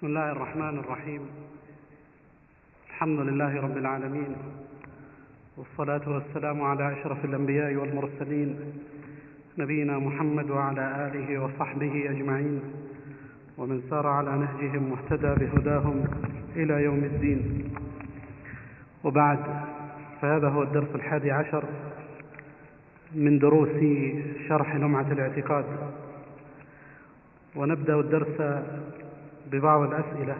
بسم الله الرحمن الرحيم. الحمد لله رب العالمين. والصلاة والسلام على أشرف الأنبياء والمرسلين نبينا محمد وعلى آله وصحبه أجمعين. ومن سار على نهجهم واهتدى بهداهم إلى يوم الدين. وبعد فهذا هو الدرس الحادي عشر من دروس شرح لمعة الاعتقاد. ونبدأ الدرس ببعض الأسئلة.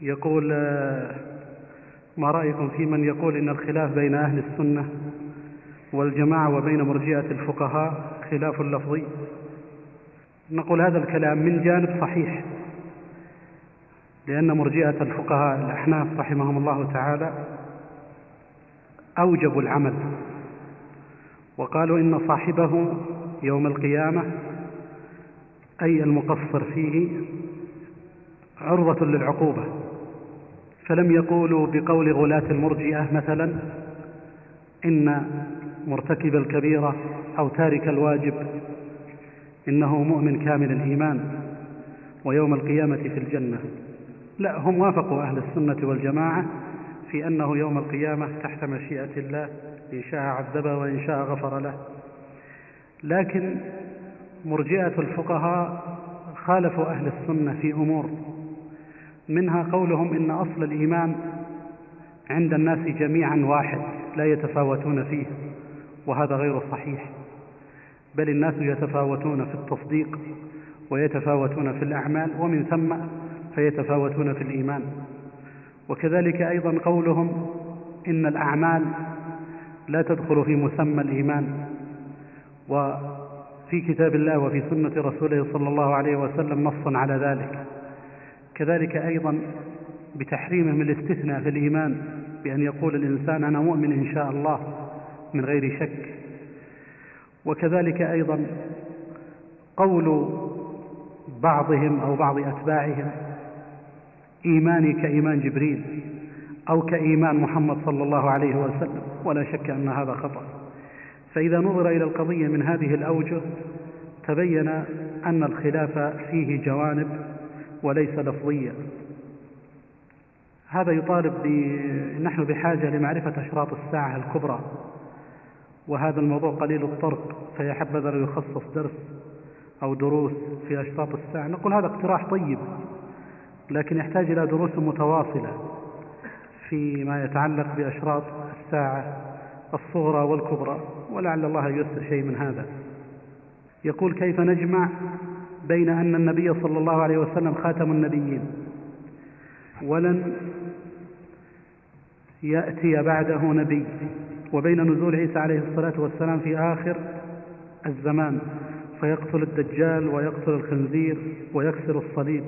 يقول ما رأيكم في من يقول إن الخلاف بين أهل السنة والجماعة وبين مرجئة الفقهاء خلاف لفظي؟ نقول هذا الكلام من جانب صحيح لأن مرجئة الفقهاء الأحناف رحمهم الله تعالى أوجبوا العمل وقالوا إن صاحبه يوم القيامة أي المقصر فيه عرضة للعقوبة. فلم يقولوا بقول غلاة المرجئة مثلا إن مرتكب الكبيرة أو تارك الواجب إنه مؤمن كامل الإيمان ويوم القيامة في الجنة. لا هم وافقوا أهل السنة والجماعة في أنه يوم القيامة تحت مشيئة الله إن شاء عذبه وإن شاء غفر له. لكن مرجئة الفقهاء خالفوا أهل السنة في أمور منها قولهم إن أصل الإيمان عند الناس جميعا واحد لا يتفاوتون فيه وهذا غير صحيح. بل الناس يتفاوتون في التصديق ويتفاوتون في الأعمال ومن ثم فيتفاوتون في الإيمان. وكذلك أيضا قولهم إن الأعمال لا تدخل في مسمى الإيمان. وفي كتاب الله وفي سنة رسوله صلى الله عليه وسلم نص على ذلك. كذلك أيضا بتحريمهم الاستثناء في الإيمان بأن يقول الإنسان أنا مؤمن إن شاء الله من غير شك. وكذلك أيضا قول بعضهم أو بعض أتباعهم إيماني كإيمان جبريل أو كإيمان محمد صلى الله عليه وسلم ولا شك أن هذا خطأ. فإذا نظر إلى القضية من هذه الأوجه تبين أن الخلاف فيه جوانب وليس لفظيا. هذا يطالب ب... نحن بحاجة لمعرفة أشراط الساعة الكبرى. وهذا الموضوع قليل الطرق فيا حبذا لو يخصص درس أو دروس في أشراط الساعة. نقول هذا اقتراح طيب لكن يحتاج إلى دروس متواصلة فيما يتعلق بأشراط الساعة الصغرى والكبرى ولعل الله ييسر شيء من هذا. يقول كيف نجمع بين أن النبي صلى الله عليه وسلم خاتم النبيين. ولن يأتي بعده نبي. وبين نزول عيسى عليه الصلاة والسلام في آخر الزمان. فيقتل الدجال ويقتل الخنزير ويكسر الصليب.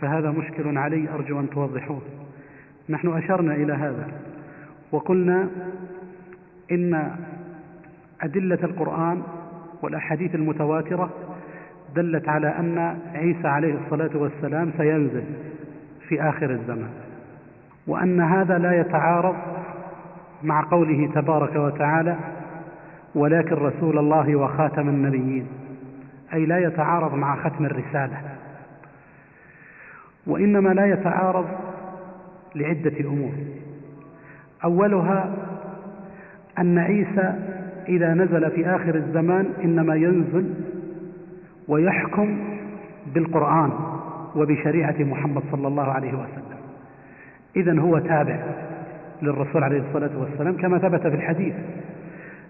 فهذا مشكل علي أرجو أن توضحوه. نحن أشرنا إلى هذا. وقلنا إن أدلة القرآن والأحاديث المتواترة دلت على أن عيسى عليه الصلاة والسلام سينزل في آخر الزمان وأن هذا لا يتعارض مع قوله تبارك وتعالى ولكن رسول الله وخاتم النبيين أي لا يتعارض مع ختم الرسالة وإنما لا يتعارض لعدة أمور. أولها أن عيسى إذا نزل في آخر الزمان إنما ينزل ويحكم بالقرآن وبشريعة محمد صلى الله عليه وسلم. إذا هو تابع للرسول عليه الصلاة والسلام كما ثبت في الحديث.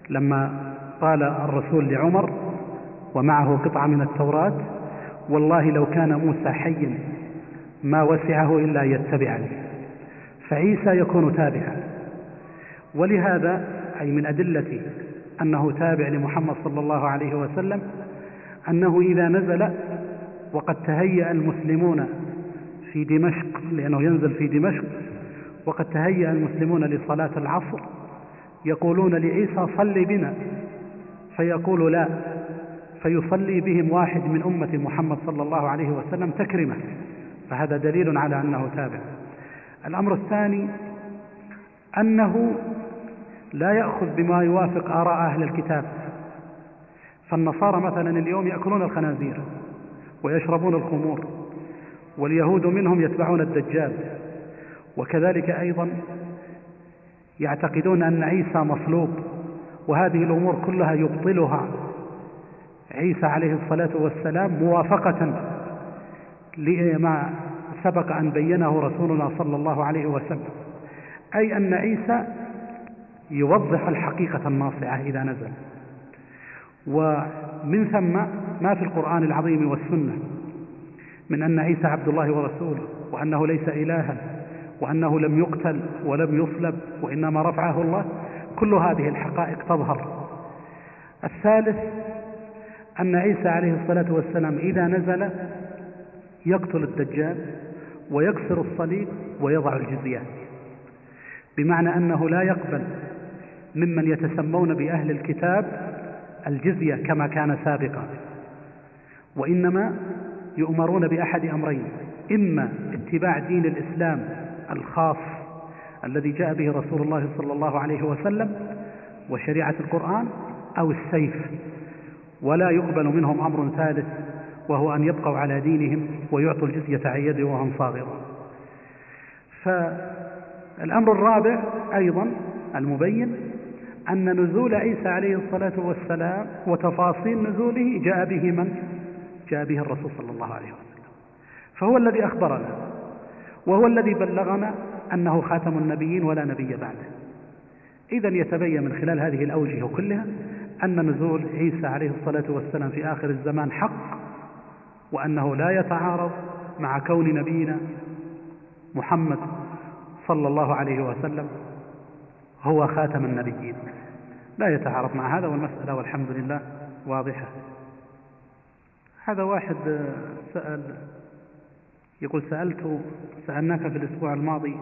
لما قال الرسول لعمر ومعه قطعة من التوراة والله لو كان موسى حيا ما وسعه إلا يتبعني. فعيسى يكون تابعا. ولهذا أي من أدلة أنه تابع لمحمد صلى الله عليه وسلم أنه إذا نزل وقد تهيأ المسلمون في دمشق لأنه ينزل في دمشق وقد تهيأ المسلمون لصلاة العصر يقولون لعيسى صل بنا فيقول لا فيصلي بهم واحد من أمة محمد صلى الله عليه وسلم تكرمة فهذا دليل على أنه تابع. الأمر الثاني أنه لا يأخذ بما يوافق آراء أهل الكتاب. فالنصارى مثلا اليوم يأكلون الخنازير ويشربون الخمور واليهود منهم يتبعون الدجال وكذلك أيضا يعتقدون أن عيسى مصلوب وهذه الأمور كلها يبطلها. عيسى عليه الصلاة والسلام موافقة لما سبق أن بينه رسولنا صلى الله عليه وسلم أي أن عيسى يوضح الحقيقة الناصعة إذا نزل. ومن ثم ما في القرآن العظيم والسنة من أن عيسى عبد الله ورسوله وأنه ليس إلها وأنه لم يقتل ولم يصلب وإنما رفعه الله كل هذه الحقائق تظهر. الثالث أن عيسى عليه الصلاة والسلام إذا نزل يقتل الدجال ويكسر الصليب ويضع الجزية بمعنى أنه لا يقبل ممن يتسمون بأهل الكتاب الجزية كما كان سابقا. وإنما يؤمرون بأحد أمرين إما اتباع دين الإسلام الخاص الذي جاء به رسول الله صلى الله عليه وسلم وشريعة القرآن أو السيف. ولا يقبل منهم أمر ثالث وهو أن يبقوا على دينهم ويعطوا الجزية عن وهم صاغرون. فالأمر الرابع أيضا المبين أن نزول عيسى عليه الصلاة والسلام وتفاصيل نزوله جاء به من؟ جاء به الرسول صلى الله عليه وسلم فهو الذي أخبرنا وهو الذي بلغنا أنه خاتم النبيين ولا نبي بعده إذا يتبين من خلال هذه الأوجه كلها أن نزول عيسى عليه الصلاة والسلام في آخر الزمان حق وأنه لا يتعارض مع كون نبينا محمد صلى الله عليه وسلم هو خاتم النبيين. لا يتعارض مع هذا والمسألة والحمد لله واضحة. هذا واحد سأل يقول سألت سألناك في الأسبوع الماضي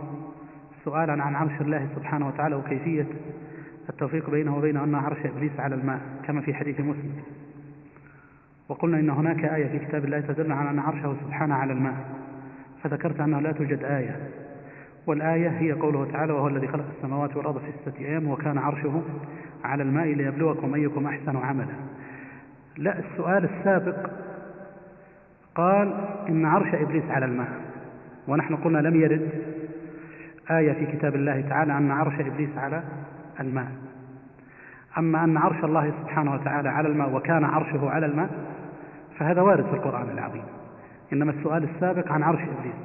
سؤالا عن عرش الله سبحانه وتعالى وكيفية التوفيق بينه وبين أن عرش إبليس على الماء كما في حديث مسلم. وقلنا إن هناك آية في كتاب الله تدل على أن عرشه سبحانه على الماء. فذكرت أنه لا توجد آية. والآية هي قوله تعالى وهو الذي خلق السماوات والأرض في ستة أيام وكان عرشه على الماء ليبلوكم أيكم أحسن عملا. لا السؤال السابق قال إن عرش إبليس على الماء ونحن قلنا لم يرد آية في كتاب الله تعالى أن عرش إبليس على الماء. أما أن عرش الله سبحانه وتعالى على الماء وكان عرشه على الماء فهذا وارد في القرآن العظيم. إنما السؤال السابق عن عرش إبليس.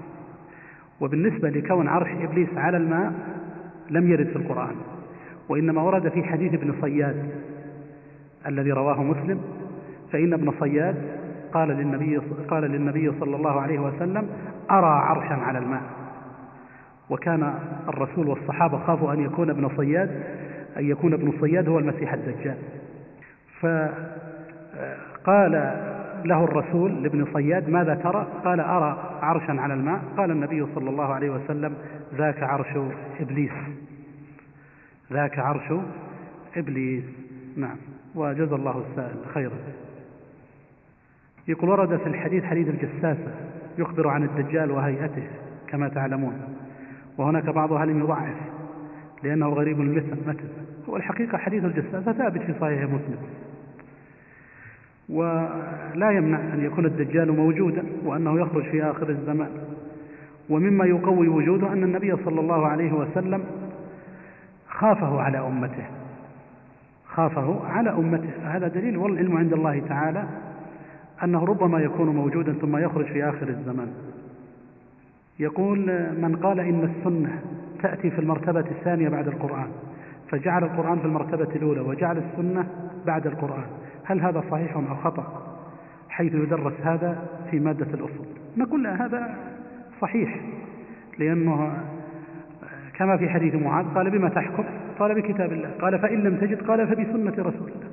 وبالنسبة لكون عرش إبليس على الماء لم يرد في القرآن وإنما ورد في حديث ابن صياد الذي رواه مسلم فإن ابن صياد قال للنبي, قال للنبي صلى الله عليه وسلم أرى عرشا على الماء. وكان الرسول والصحابة خافوا أن يكون ابن صياد أن يكون ابن صياد هو المسيح الدجال. فقال له الرسول لابن صياد ماذا ترى؟ قال أرى عرشا على الماء. قال النبي صلى الله عليه وسلم ذاك عرش إبليس. ذاك عرش إبليس. نعم. وجزى الله السائل خيرا. يقول ورد في الحديث حديث الجساسة يخبر عن الدجال وهيئته كما تعلمون. وهناك بعض أهل يضعف لأنه غريب المثل. هو الحقيقة حديث الجساسة ثابت في صحيح مسلم. ولا يمنع أن يكون الدجال موجودا وأنه يخرج في آخر الزمان. ومما يقوي وجوده أن النبي صلى الله عليه وسلم خافه على أمته. خافه على أمته. هذا دليل والعلم عند الله تعالى أنه ربما يكون موجودا ثم يخرج في آخر الزمان. يقول من قال إن السنة تأتي في المرتبة الثانية بعد القرآن فجعل القرآن في المرتبة الأولى وجعل السنة بعد القرآن. هل هذا صحيح أو خطأ؟ حيث يدرس هذا في مادة الأصول. نقول هذا صحيح لأنه كما في حديث معاذ قال بما تحكم؟ قال بكتاب الله. قال فإن لم تجد؟ قال فبسنة رسول الله.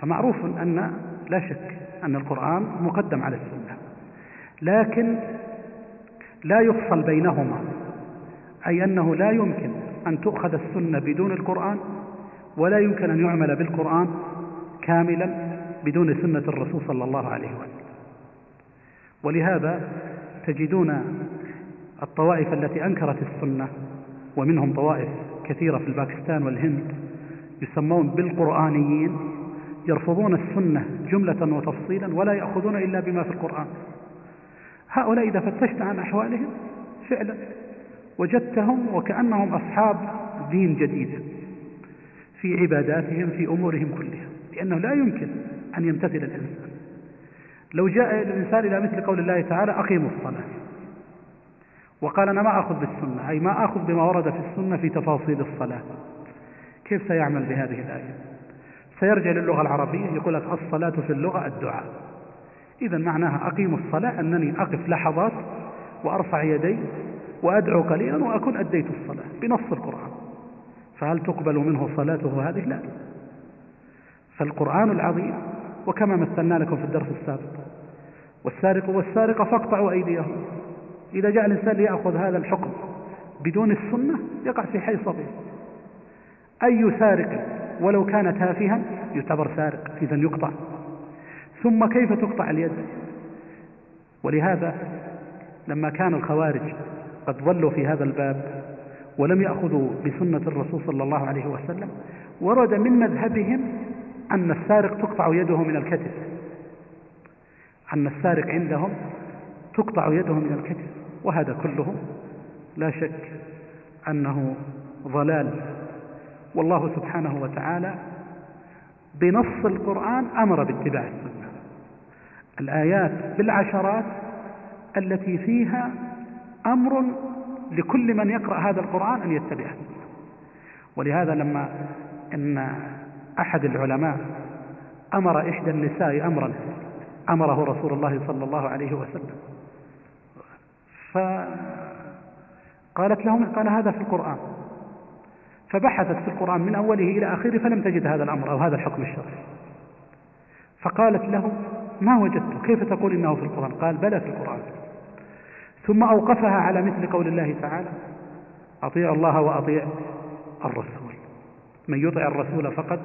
فمعروف أن لا شك أن القرآن مقدم على السنة. لكن لا يفصل بينهما أي أنه لا يمكن أن تؤخذ السنة بدون القرآن ولا يمكن أن يعمل بالقرآن كاملا بدون سنة الرسول صلى الله عليه وسلم. ولهذا تجدون الطوائف التي أنكرت السنة ومنهم طوائف كثيرة في الباكستان والهند يسمون بالقرآنيين يرفضون السنة جملة وتفصيلا ولا يأخذون إلا بما في القرآن. هؤلاء إذا فتشت عن أحوالهم فعلا وجدتهم وكأنهم أصحاب دين جديد في عباداتهم في أمورهم كلها. لأنه لا يمكن أن يمتثل الإنسان. لو جاء الإنسان إلى مثل قول الله تعالى أقيموا الصلاة. وقال أنا ما أخذ بالسنة. أي ما أخذ بما ورد في السنة في تفاصيل الصلاة. كيف سيعمل بهذه الآية؟ سيرجع للغة العربية يقول لك الصلاة في اللغة الدعاء. إذا معناها أقيم الصلاة أنني أقف لحظات وأرفع يدي وأدعو قليلا وأكون أديت الصلاة بنص القرآن. فهل تقبل منه صلاته هذه؟ لا. فالقرآن العظيم وكما مثلنا لكم في الدرس السابق. والسارق والسارقة فاقطعوا أيديهم. إذا جاء الإنسان ليأخذ هذا الحكم بدون السنة يقع في حي صغير أي سارق ولو كان تافها يعتبر سارق إذا يقطع. ثم كيف تقطع اليد؟ ولهذا لما كان الخوارج قد ظلوا في هذا الباب ولم يأخذوا بسنة الرسول صلى الله عليه وسلم ورد من مذهبهم أن السارق تقطع يده من الكتف. أن السارق عندهم تقطع يده من الكتف. وهذا كله لا شك أنه ضلال. والله سبحانه وتعالى بنص القرآن أمر باتباع السنة. الآيات بالعشرات التي فيها أمر لكل من يقرأ هذا القرآن أن يتبعه ولهذا لما إن أحد العلماء أمر إحدى النساء أمرا أمره رسول الله صلى الله عليه وسلم. فقالت لهم قال هذا في القرآن. فبحثت في القرآن من أوله إلى آخره فلم تجد هذا الأمر أو هذا الحكم الشرعي. فقالت له ما وجدته كيف تقول إنه في القرآن؟ قال بلى في القرآن. ثم أوقفها على مثل قول الله تعالى أطيع الله وأطيع الرسول. من يطع الرسول فقد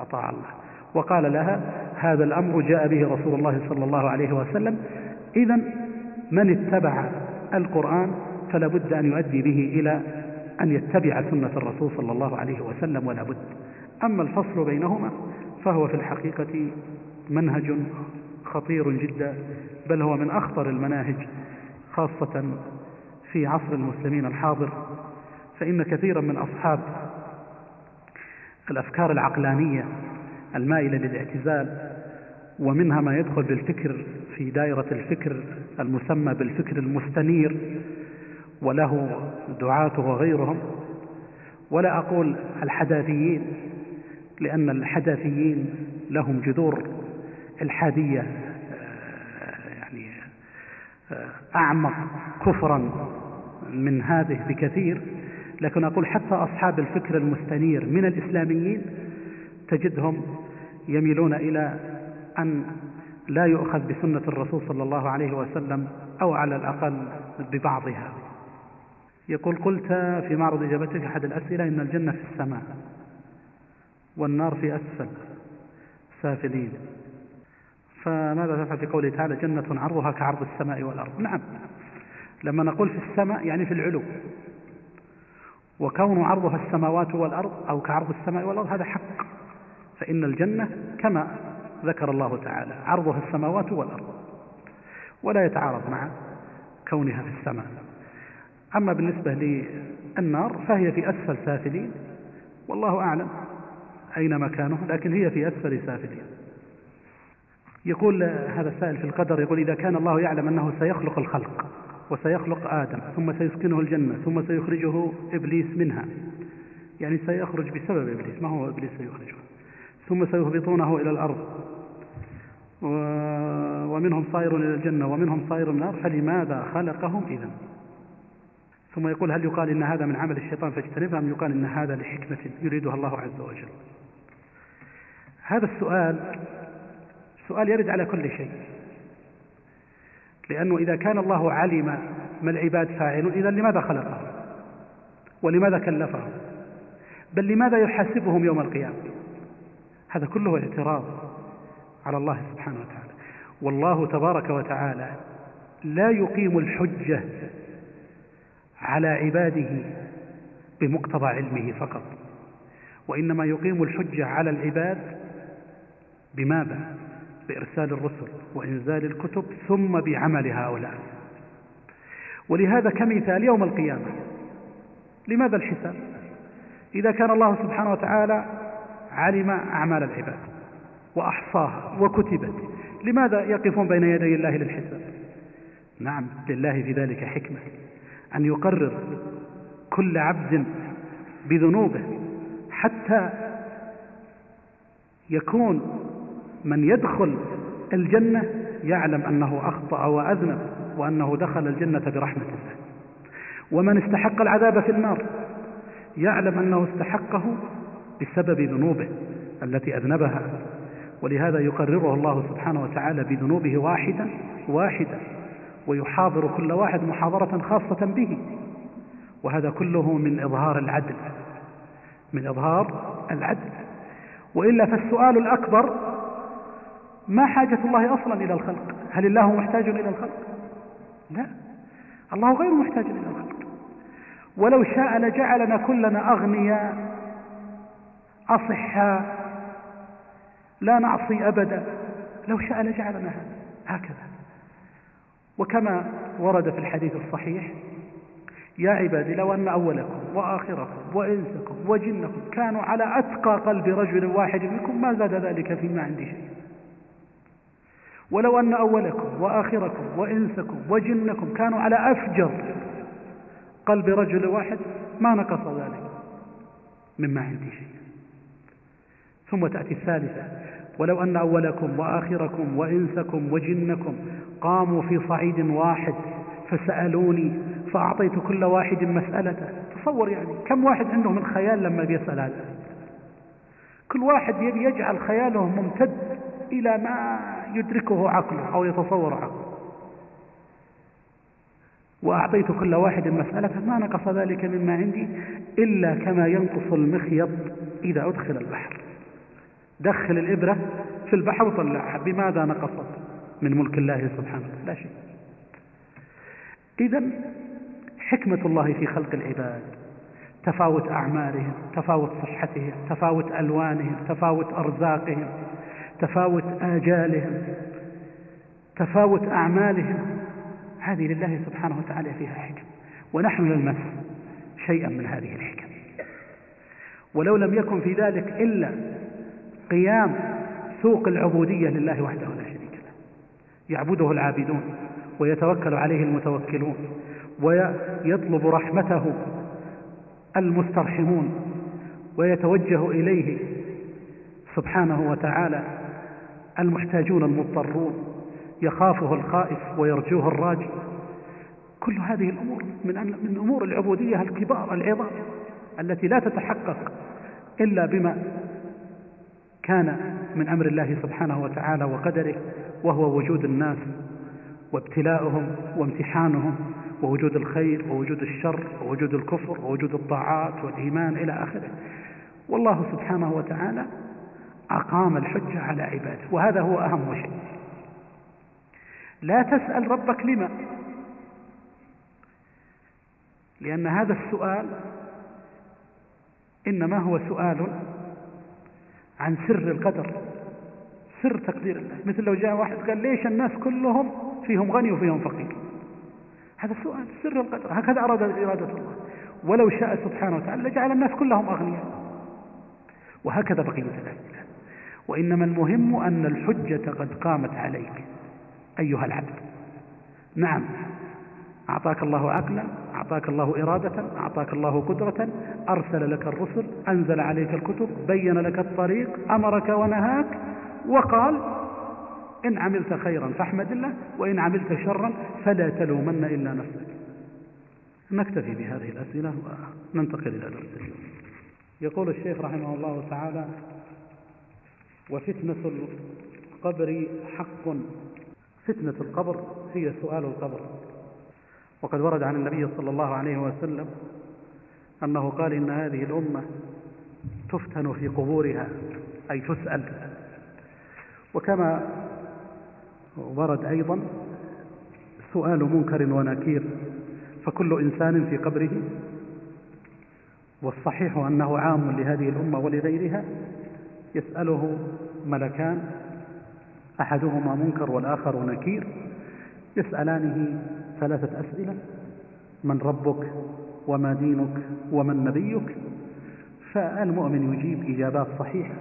أطاع الله. وقال لها هذا الأمر جاء به رسول الله صلى الله عليه وسلم. إذا من اتبع القرآن فلا بد أن يؤدي به إلى أن يتبع سنة الرسول صلى الله عليه وسلم ولا بد. أما الفصل بينهما فهو في الحقيقة منهج خطير جدا بل هو من أخطر المناهج خاصة في عصر المسلمين الحاضر. فإن كثيرا من أصحاب الأفكار العقلانية المائلة للاعتزال ومنها ما يدخل بالفكر في دائرة الفكر المسمى بالفكر المستنير وله دعاته وغيرهم. ولا أقول الحداثيين لأن الحداثيين لهم جذور إلحادية آه، يعني آه، أعمق كفرا من هذه بكثير. لكن أقول حتى أصحاب الفكر المستنير من الإسلاميين تجدهم يميلون إلى أن لا يؤخذ بسنة الرسول صلى الله عليه وسلم أو على الأقل ببعضها. يقول قلت في معرض إجابتك أحد الأسئلة إن الجنة في السماء والنار في أسفل سافلين. فماذا تفعل في قوله تعالى جنة عرضها كعرض السماء والأرض؟ نعم لما نقول في السماء يعني في العلو. وكون عرضها السماوات والأرض أو كعرض السماء والأرض هذا حق. فإن الجنة كما ذكر الله تعالى عرضها السماوات والأرض. ولا يتعارض مع كونها في السماء. أما بالنسبة للنار فهي في أسفل سافلين. والله أعلم أين مكانه لكن هي في أسفل سافلين. يقول هذا السائل في القدر يقول إذا كان الله يعلم أنه سيخلق الخلق. وسيخلق آدم ثم سيسكنه الجنة ثم سيخرجه إبليس منها. يعني سيخرج بسبب إبليس. ما هو إبليس سيخرجه؟ ثم سيهبطونه إلى الأرض. ومنهم صائر إلى الجنة ومنهم صائر النار. فلماذا خلقهم إذا ثم يقول هل يقال إن هذا من عمل الشيطان فاجتنبها أم يقال إن هذا لحكمة يريدها الله عز وجل؟ هذا السؤال سؤال يرد على كل شيء. لأنه إذا كان الله علم ما العباد فاعلون إذا لماذا خلقهم؟ ولماذا كلفهم؟ بل لماذا يحاسبهم يوم القيامة؟ هذا كله اعتراض على الله سبحانه وتعالى. والله تبارك وتعالى لا يقيم الحجة على عباده بمقتضى علمه فقط وإنما يقيم الحجة على العباد بماذا؟ بإرسال الرسل وإنزال الكتب ثم بعمل هؤلاء. ولهذا كمثال يوم القيامة لماذا الحساب؟ إذا كان الله سبحانه وتعالى علم أعمال العباد وأحصاها وكتبت لماذا يقفون بين يدي الله للحساب؟ نعم لله في ذلك حكمة أن يقرر كل عبد بذنوبه حتى يكون من يدخل الجنة يعلم أنه أخطأ وأذنب وأنه دخل الجنة برحمة الله. ومن استحق العذاب في النار يعلم أنه استحقه بسبب ذنوبه التي أذنبها. ولهذا يقرره الله سبحانه وتعالى بذنوبه واحدا واحدا ويحاضر كل واحد محاضرة خاصة به. وهذا كله من إظهار العدل من إظهار العدل. وإلا فالسؤال الأكبر ما حاجة الله أصلا إلى الخلق؟ هل الله محتاج إلى الخلق؟ لا. الله غير محتاج إلى الخلق. ولو شاء لجعلنا كلنا أغنياء أصحاء لا نعصي أبدا. لو شاء لجعلنا هكذا. وكما ورد في الحديث الصحيح يا عبادي لو أن أولكم وآخركم وإنسكم وجنكم كانوا على أتقى قلب رجل واحد منكم ما زاد ذلك فيما عندي شيء. ولو أن أولكم وآخركم وإنسكم وجنكم كانوا على أفجر قلب رجل واحد ما نقص ذلك مما عندي شيء. ثم تأتي الثالثة. ولو أن أولكم وآخركم وإنسكم وجنكم قاموا في صعيد واحد فسألوني فأعطيت كل واحد مسألته. تصور يعني كم واحد عنده من خيال لما بيسأل هذا؟ كل واحد يجعل خياله ممتد إلى ما يدركه عقله أو يتصور عقله. وأعطيت كل واحد مسألة ما نقص ذلك مما عندي إلا كما ينقص المخيط إذا أدخل البحر. دخل الإبرة في البحر وطلعها بماذا نقصت؟ من ملك الله سبحانه لا شيء. إذا حكمة الله في خلق العباد تفاوت أعمالهم تفاوت صحتهم تفاوت ألوانهم تفاوت أرزاقهم تفاوت آجالهم تفاوت أعمالهم. هذه لله سبحانه وتعالى فيها حكم. ونحن نلمس شيئا من هذه الحكم. ولو لم يكن في ذلك إلا قيام سوق العبودية لله وحده لا شريك له. يعبده العابدون ويتوكل عليه المتوكلون ويطلب رحمته المسترحمون ويتوجه إليه سبحانه وتعالى. المحتاجون المضطرون يخافه الخائف ويرجوه الراجي كل هذه الأمور من, من أمور العبودية الكبار العظام التي لا تتحقق إلا بما كان من أمر الله سبحانه وتعالى وقدره وهو وجود الناس وابتلاؤهم وامتحانهم ووجود الخير ووجود الشر ووجود الكفر ووجود الطاعات والإيمان إلى آخره. والله سبحانه وتعالى أقام الحجة على عباده وهذا هو أهم شيء. لا تسأل ربك لما. لأن هذا السؤال إنما هو سؤال عن سر القدر سر تقدير الله. مثل لو جاء واحد قال ليش الناس كلهم فيهم غني وفيهم فقير؟ هذا سؤال سر القدر. هكذا أراد إرادة الله. ولو شاء سبحانه وتعالى لجعل الناس كلهم أغنياء. وهكذا بقية الأسئلة وإنما المهم أن الحجة قد قامت عليك أيها العبد. نعم أعطاك الله عقلا أعطاك الله إرادة أعطاك الله قدرة أرسل لك الرسل أنزل عليك الكتب بين لك الطريق أمرك ونهاك وقال إن عملت خيرا فاحمد الله وإن عملت شرا فلا تلومن إلا نفسك. نكتفي بهذه الأسئلة وننتقل إلى درس اليوم. يقول الشيخ رحمه الله تعالى وفتنة القبر حق. فتنة القبر هي سؤال القبر. وقد ورد عن النبي صلى الله عليه وسلم أنه قال إن هذه الأمة تفتن في قبورها أي تسأل. وكما ورد أيضا سؤال منكر ونكير فكل إنسان في قبره والصحيح أنه عام لهذه الأمة ولغيرها يسأله ملكان أحدهما منكر والآخر نكير يسألانه ثلاثة أسئلة من ربك وما دينك ومن نبيك؟ فالمؤمن يجيب إجابات صحيحة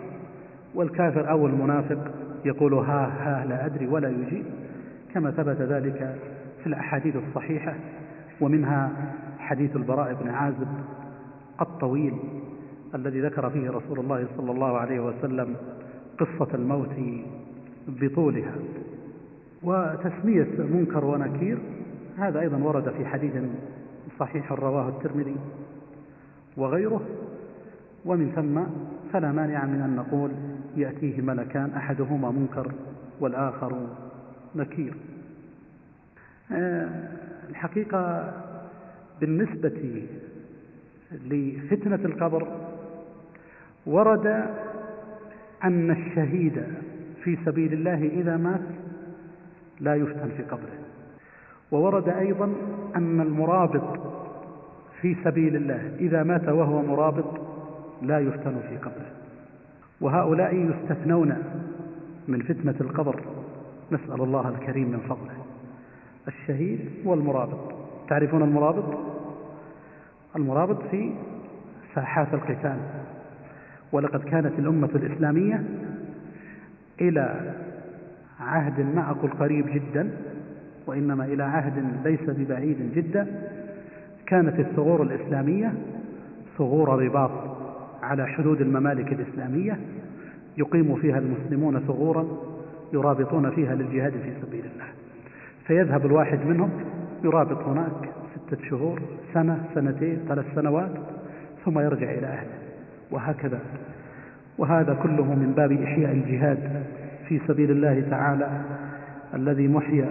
والكافر أو المنافق يقول ها ها لا أدري ولا يجيب كما ثبت ذلك في الأحاديث الصحيحة ومنها حديث البراء بن عازب الطويل الذي ذكر فيه رسول الله صلى الله عليه وسلم قصة الموت بطولها. وتسمية منكر ونكير هذا أيضا ورد في حديث صحيح رواه الترمذي وغيره. ومن ثم فلا مانع من أن نقول يأتيه ملكان أحدهما منكر والآخر نكير. آه، الحقيقة بالنسبة لفتنة القبر ورد أن الشهيد في سبيل الله إذا مات لا يفتن في قبره. وورد أيضا أن المرابط في سبيل الله إذا مات وهو مرابط لا يفتن في قبره. وهؤلاء يستثنون من فتنة القبر نسأل الله الكريم من فضله. الشهيد والمرابط. تعرفون المرابط؟ المرابط في ساحات القتال. ولقد كانت الأمة الإسلامية إلى عهد ما أقول قريب جدا وإنما إلى عهد ليس ببعيد جدا كانت الثغور الإسلامية ثغور رباط على حدود الممالك الإسلامية يقيم فيها المسلمون ثغورا يرابطون فيها للجهاد في سبيل الله. فيذهب الواحد منهم يرابط هناك ستة شهور سنة سنتين ثلاث سنوات ثم يرجع إلى أهله. وهكذا. وهذا كله من باب إحياء الجهاد في سبيل الله تعالى الذي محيا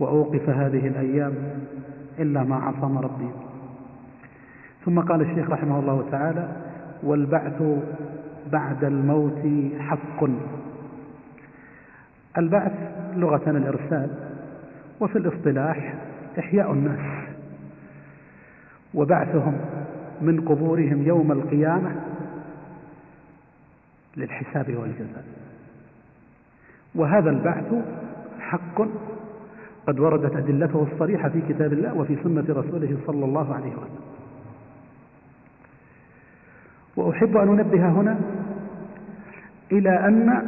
وأوقف هذه الأيام إلا ما عصم ربي. ثم قال الشيخ رحمه الله تعالى والبعث بعد الموت حق. البعث لغة الإرسال وفي الاصطلاح إحياء الناس وبعثهم من قبورهم يوم القيامة للحساب والجزاء. وهذا البعث حق. قد وردت أدلته الصريحة في كتاب الله وفي سنة رسوله صلى الله عليه وسلم. وأحب أن أنبه هنا إلى أن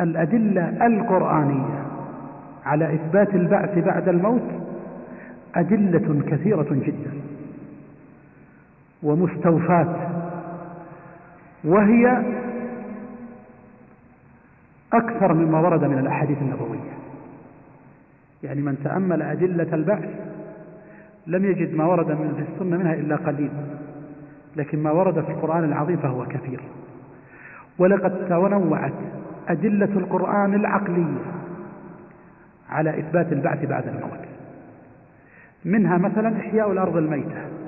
الأدلة القرآنية على إثبات البعث بعد الموت أدلة كثيرة جدا. ومستوفاة. وهي أكثر مما ورد من الأحاديث النبوية. يعني من تأمل أدلة البعث لم يجد ما ورد من في السنة منها إلا قليل. لكن ما ورد في القرآن العظيم فهو كثير. ولقد تنوعت أدلة القرآن العقلية على إثبات البعث بعد الموت. منها مثلا إحياء الأرض الميتة.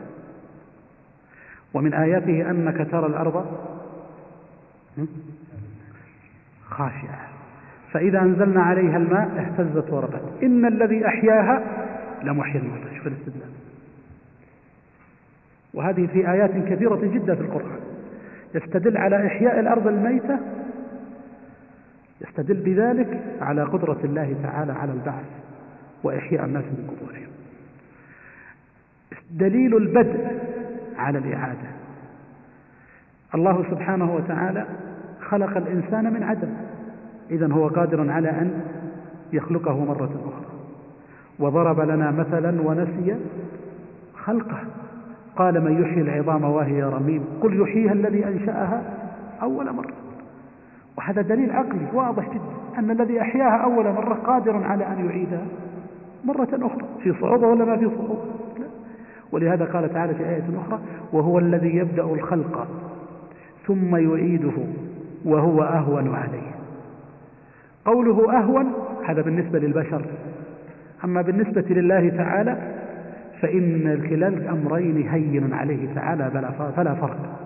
ومن آياته أنك ترى الأرض خاشعة. فإذا أنزلنا عليها الماء اهتزت وربت. إن الذي أحياها لمحيي الموتى شوف الاستدلال. وهذه في آيات كثيرة جدا في القرآن. يستدل على إحياء الأرض الميتة. يستدل بذلك على قدرة الله تعالى على البعث وإحياء الناس من قبورهم. دليل البدء على الإعادة. الله سبحانه وتعالى خلق الإنسان من عدم. إذا هو قادر على أن يخلقه مرة أخرى. وضرب لنا مثلا ونسي خلقه. قال من يحيي العظام وهي رميم. قل يحييها الذي أنشأها أول مرة. وهذا دليل عقلي واضح جدا أن الذي أحياها أول مرة قادر على أن يعيدها مرة أخرى. في صعوبة ولا ما في صعوبة. ولهذا قال تعالى في آية أخرى وهو الذي يبدأ الخلق ثم يعيده وهو أهون عليه. قوله أهون هذا بالنسبة للبشر. أما بالنسبة لله تعالى فإن كلا الأمرين هين عليه تعالى فلا فرق.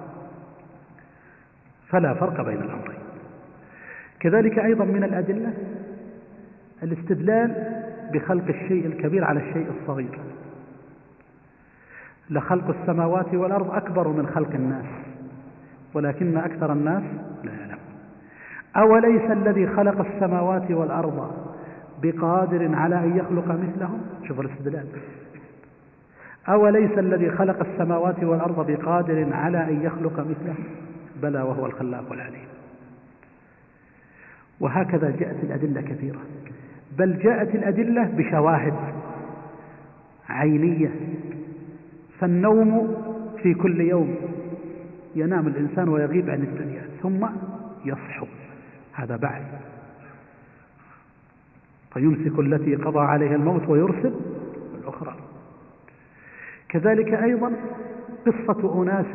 فلا فرق بين الأمرين. كذلك أيضا من الأدلة الاستدلال بخلق الشيء الكبير على الشيء الصغير. لخلق السماوات والأرض أكبر من خلق الناس ولكن أكثر الناس لا يعلم أوليس الذي خلق السماوات والأرض بقادر على أن يخلق مثلهم؟ شوف الاستدلال. أوليس الذي خلق السماوات والأرض بقادر على أن يخلق مثله بلى وهو الخلاق العليم. وهكذا جاءت الأدلة كثيرة. بل جاءت الأدلة بشواهد عينية فالنوم في كل يوم ينام الإنسان ويغيب عن الدنيا ثم يصحو. هذا بعث فيمسك التي قضى عليها الموت ويرسل الأخرى. كذلك أيضا قصة أناس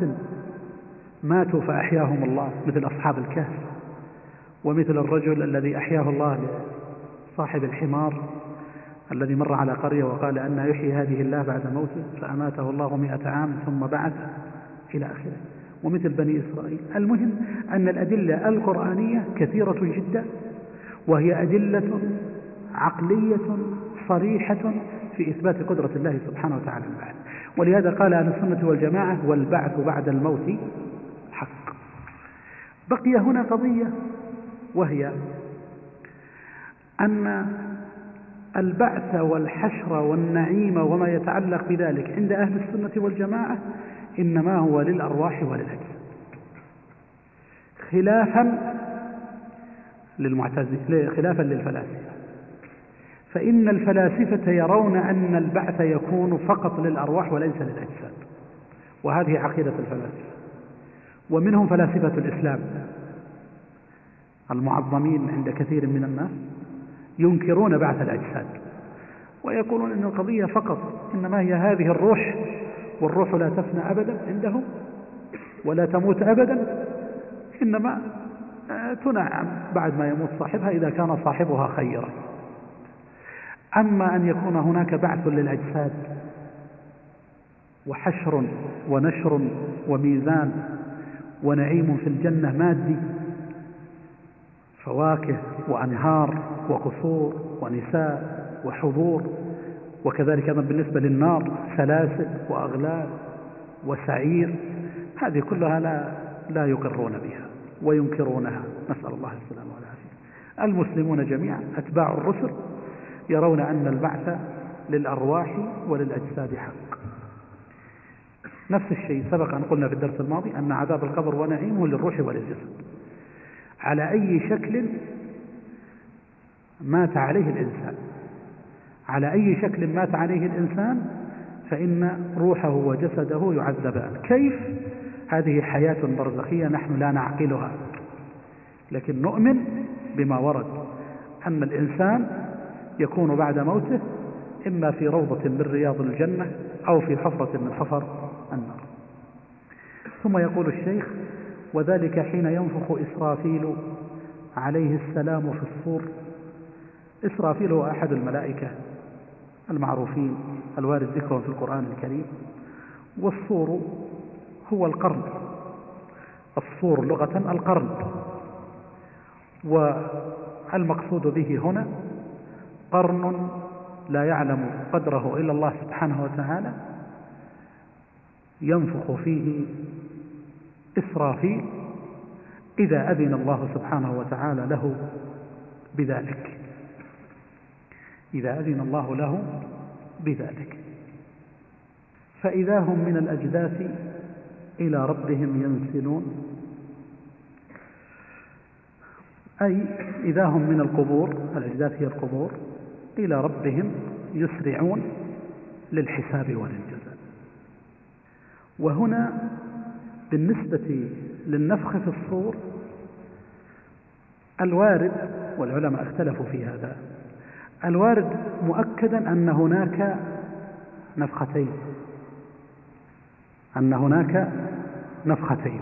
ماتوا فأحياهم الله مثل أصحاب الكهف ومثل الرجل الذي أحياه الله صاحب الحمار. الذي مر على قرية وقال أن يحيي هذه الله بعد موته فأماته الله مئة عام ثم بعث إلى آخره. ومثل بني إسرائيل. المهم أن الأدلة القرآنية كثيرة جدا وهي أدلة عقلية صريحة في إثبات قدرة الله سبحانه وتعالى البعث ولهذا قال أهل السنة والجماعة والبعث بعد الموت حق. بقي هنا قضية وهي أن البعث والحشر والنعيم وما يتعلق بذلك. عند أهل السنة والجماعة إنما هو للأرواح وللأجساد. خلافا للمعتزلة خلافا للفلاسفة. فإن الفلاسفة يرون أن البعث يكون فقط للأرواح وليس للأجساد. وهذه عقيدة الفلاسفة. ومنهم فلاسفة الإسلام المعظمين عند كثير من الناس. ينكرون بعث الأجساد. ويقولون أن القضية فقط إنما هي هذه الروح والروح لا تفنى أبدا عندهم ولا تموت أبدا إنما تنعم بعد ما يموت صاحبها إذا كان صاحبها خيرا. أما أن يكون هناك بعث للأجساد وحشر ونشر وميزان ونعيم في الجنة مادي فواكه وأنهار وقصور ونساء وحضور وكذلك أيضا بالنسبة للنار سلاسل وأغلال وسعير هذه كلها لا, لا يقرون بها وينكرونها. نسأل الله السلامة والعافية. المسلمون جميعا أتباع الرسل يرون أن البعث للأرواح وللأجساد حق. نفس الشيء سبق أن قلنا في الدرس الماضي أن عذاب القبر ونعيمه للروح وللجسد على أي شكل مات عليه الإنسان. على أي شكل مات عليه الإنسان فإن روحه وجسده يعذبان. كيف؟ هذه حياة برزخية نحن لا نعقلها. لكن نؤمن بما ورد. أن الإنسان يكون بعد موته إما في روضة من رياض الجنة أو في حفرة من حفر النار. ثم يقول الشيخ وذلك حين ينفخ إسرافيل عليه السلام في الصور إسرافيل هو أحد الملائكة المعروفين الوارد ذكرهم في القرآن الكريم. والصور هو القرن. الصور لغة القرن. والمقصود به هنا قرن لا يعلم قدره إلا الله سبحانه وتعالى. ينفخ فيه إسرافيل إذا أذن الله سبحانه وتعالى له بذلك. إذا أذن الله له بذلك. فإذا هم من الأجداث إلى ربهم ينسلون. أي إذا هم من القبور الأجداث هي القبور إلى ربهم يسرعون للحساب وللجزاء. وهنا بالنسبة للنفخ في الصور الوارد والعلماء اختلفوا في هذا. الوارد مؤكدا أن هناك نفختين. أن هناك نفختين.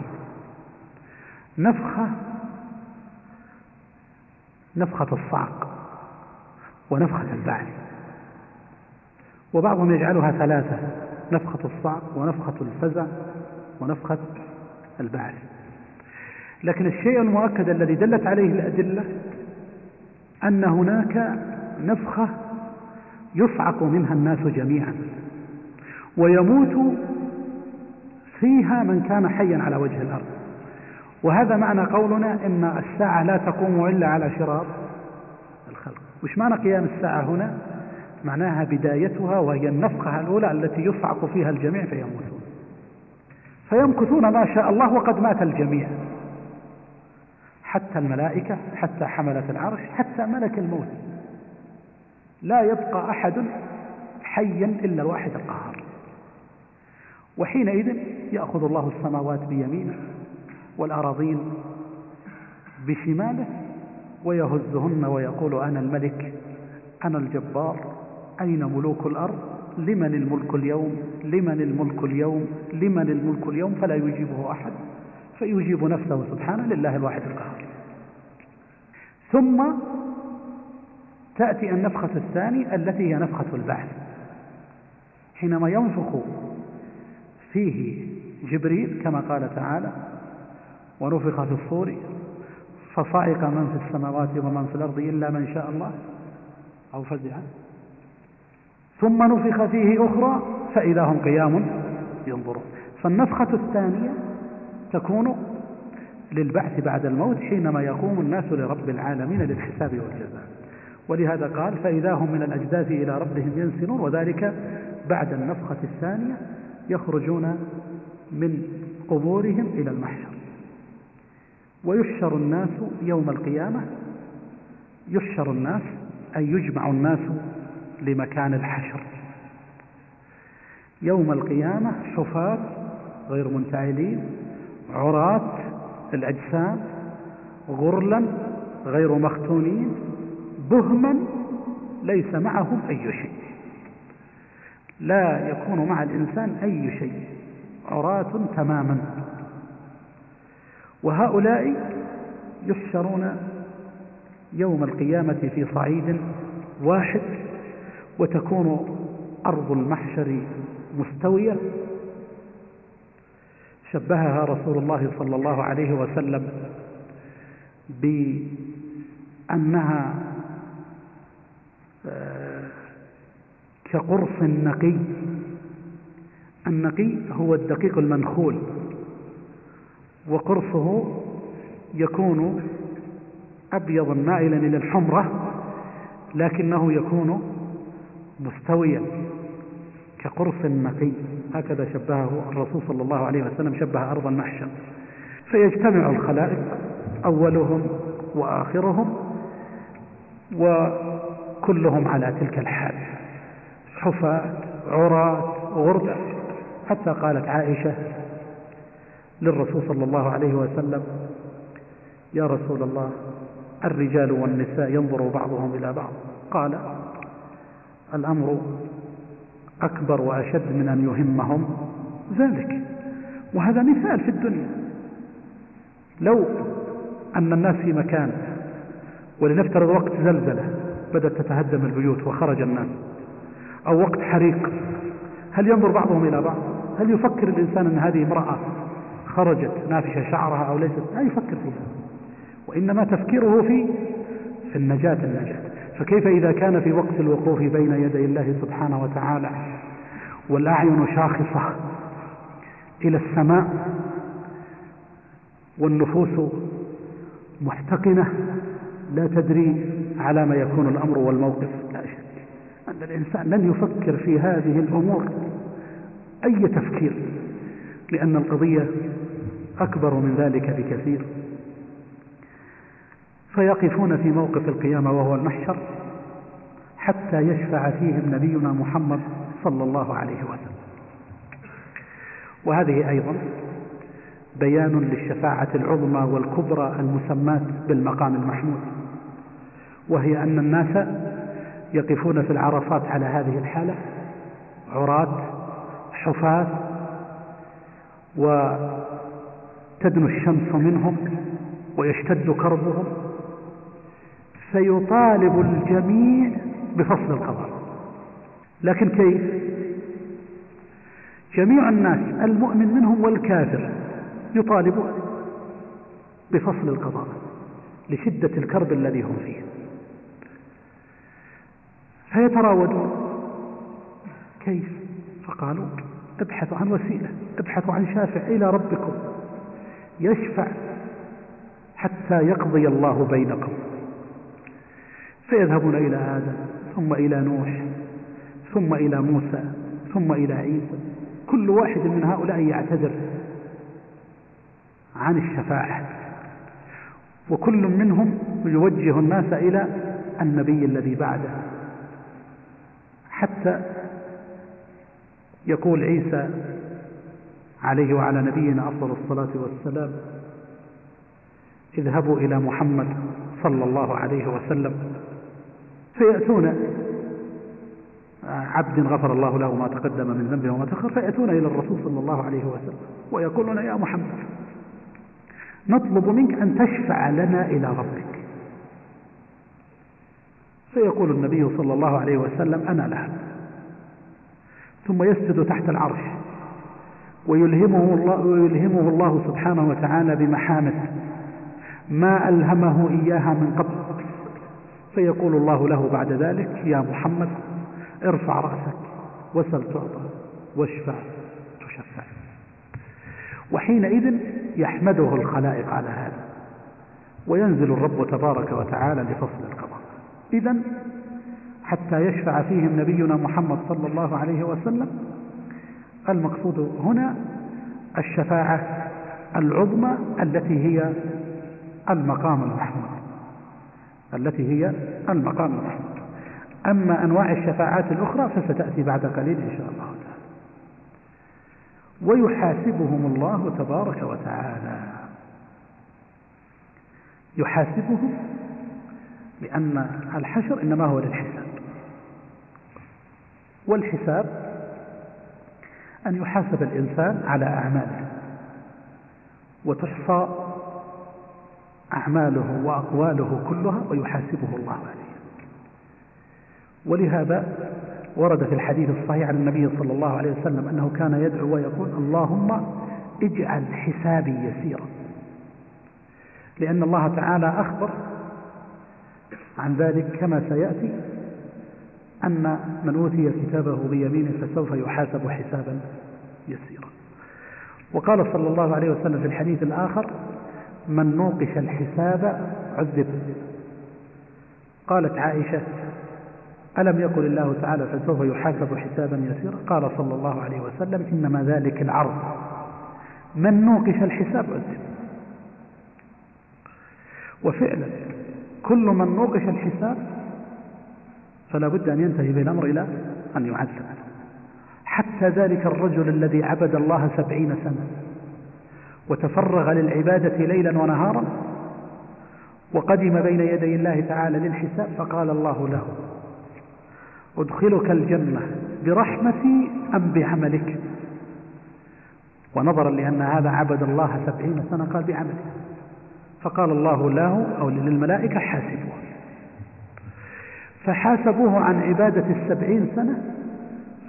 نفخة نفخة الصعق ونفخة البعث. وبعضهم يجعلها ثلاثة نفخة الصعق ونفخة الفزع ونفخة البعث. لكن الشيء المؤكد الذي دلت عليه الأدلة أن هناك نفخة يصعق منها الناس جميعا ويموت فيها من كان حيا على وجه الأرض. وهذا معنى قولنا إن الساعة لا تقوم إلا على شرار الخلق. وش معنى قيام الساعة هنا؟ معناها بدايتها وهي النفقة الأولى التي يصعق فيها الجميع فيموتون. فيمكثون ما شاء الله وقد مات الجميع. حتى الملائكة حتى حملة العرش حتى ملك الموت. لا يبقى أحد حيا إلا الواحد القهار. وحينئذ يأخذ الله السماوات بيمينه والأراضين بشماله ويهزهن ويقول أنا الملك أنا الجبار أين ملوك الأرض؟ لمن الملك اليوم؟ لمن الملك اليوم؟ لمن الملك اليوم؟ فلا يجيبه أحد فيجيب نفسه سبحانه لله الواحد القهار. ثم تأتي النفخة الثانية التي هي نفخة البعث حينما ينفخ فيه جبريل كما قال تعالى ونفخ في الصور فصعق من في السماوات ومن في الأرض إلا من شاء الله أو فزع ثم نفخ فيه أخرى فإذا هم قيام ينظرون. فالنفخة الثانية تكون للبعث بعد الموت حينما يقوم الناس لرب العالمين للحساب والجزاء. ولهذا قال فإذا هم من الأجداث إلى ربهم ينسلون وذلك بعد النفخة الثانية يخرجون من قبورهم إلى المحشر. ويحشر الناس يوم القيامة يحشر الناس أي يجمع الناس لمكان الحشر. يوم القيامة حفاة غير منتعلين عراة الأجسام غرلا غير مختونين بهما ليس معهم أي شيء. لا يكون مع الإنسان أي شيء. عراة تماما. وهؤلاء يحشرون يوم القيامة في صعيد واحد وتكون أرض المحشر مستوية. شبهها رسول الله صلى الله عليه وسلم بأنها كقرص نقي النقي هو الدقيق المنخول وقرصه يكون أبيضا مائلا إلى الحمرة لكنه يكون مستويا كقرص نقي هكذا شبهه الرسول صلى الله عليه وسلم شبه أرض المحشر. فيجتمع الخلائق أولهم وآخرهم وكلهم على تلك الحال. حفاة عراة غربة. حتى قالت عائشة للرسول صلى الله عليه وسلم يا رسول الله الرجال والنساء ينظر بعضهم إلى بعض. قال الأمر أكبر وأشد من أن يهمهم ذلك. وهذا مثال في الدنيا. لو أن الناس في مكان ولنفترض وقت زلزلة بدأت تتهدم البيوت وخرج الناس. أو وقت حريق. هل ينظر بعضهم إلى بعض؟ هل يفكر الإنسان أن هذه امرأة خرجت نافشة شعرها أو ليست؟ لا يفكر فيها. وإنما تفكيره في في النجاة النجاة. فكيف إذا كان في وقت الوقوف بين يدي الله سبحانه وتعالى والأعين شاخصة إلى السماء والنفوس محتقنة لا تدري على ما يكون الأمر والموقف. لا شك أن الإنسان لن يفكر في هذه الأمور أي تفكير لأن القضية أكبر من ذلك بكثير. فيقفون في موقف القيامة وهو المحشر حتى يشفع فيهم نبينا محمد صلى الله عليه وسلم. وهذه أيضا بيان للشفاعة العظمى والكبرى المسماة بالمقام المحمود. وهي أن الناس يقفون في العرفات على هذه الحالة عراة حفاة وتدنو الشمس منهم ويشتد كربهم فيطالب الجميع بفصل القضاء. لكن كيف؟ جميع الناس المؤمن منهم والكافر يطالبون بفصل القضاء لشدة الكرب الذي هم فيه. فيتراودون. كيف؟ فقالوا ابحثوا عن وسيلة ابحثوا عن شافع إلى ربكم يشفع حتى يقضي الله بينكم. فيذهبون إلى آدم ثم إلى نوح ثم إلى موسى ثم إلى عيسى. كل واحد من هؤلاء يعتذر عن الشفاعة. وكل منهم يوجه الناس إلى النبي الذي بعده. حتى يقول عيسى عليه وعلى نبينا أفضل الصلاة والسلام اذهبوا إلى محمد صلى الله عليه وسلم فيأتون عبد غفر الله له ما تقدم من ذنبه وما تأخر فيأتون إلى الرسول صلى الله عليه وسلم ويقولون يا محمد نطلب منك أن تشفع لنا إلى ربك. فيقول النبي صلى الله عليه وسلم أنا لها. ثم يسجد تحت العرش. ويلهمه الله, ويلهمه الله سبحانه وتعالى بمحامد. ما ألهمه إياها من قبل. فيقول الله له بعد ذلك يا محمد ارفع رأسك وسل تعطى واشفع تشفع. وحينئذ يحمده الخلائق على هذا. وينزل الرب تبارك وتعالى لفصل القضاء. إذا حتى يشفع فيهم نبينا محمد صلى الله عليه وسلم. المقصود هنا الشفاعة العظمى التي هي المقام المحمود التي هي المقام المحمود أما أنواع الشفاعات الأخرى فستأتي بعد قليل إن شاء الله تعالى. ويحاسبهم الله تبارك وتعالى. يحاسبهم لأن الحشر إنما هو للحساب. والحساب أن يحاسب الإنسان على أعماله وتحصى أعماله وأقواله كلها ويحاسبه الله عليها. ولهذا ورد في الحديث الصحيح عن النبي صلى الله عليه وسلم أنه كان يدعو ويقول اللهم اجعل حسابي يسيرا. لأن الله تعالى أخبر عن ذلك كما سيأتي أن من أوتي كتابه بيمينه فسوف يحاسب حسابا يسيرا. وقال صلى الله عليه وسلم في الحديث الآخر من نوقش الحساب عذب. قالت عائشة ألم يقل الله تعالى فسوف يحاسب حسابا يسيرا؟ قال صلى الله عليه وسلم إنما ذلك العرض. من نوقش الحساب عذب. وفعلا كل من نوقش الحساب فلا بد أن ينتهي به الأمر إلى أن يعذب حتى ذلك الرجل الذي عبد الله سبعين سنة وتفرغ للعبادة ليلا ونهارا وقدم بين يدي الله تعالى للحساب فقال الله له أدخلك الجنة برحمتي أم بعملك؟ ونظرا لأن هذا عبد الله سبعين سنة قال بعمله فقال الله له أو للملائكة حاسبوه. فحاسبوه عن عبادة السبعين سنة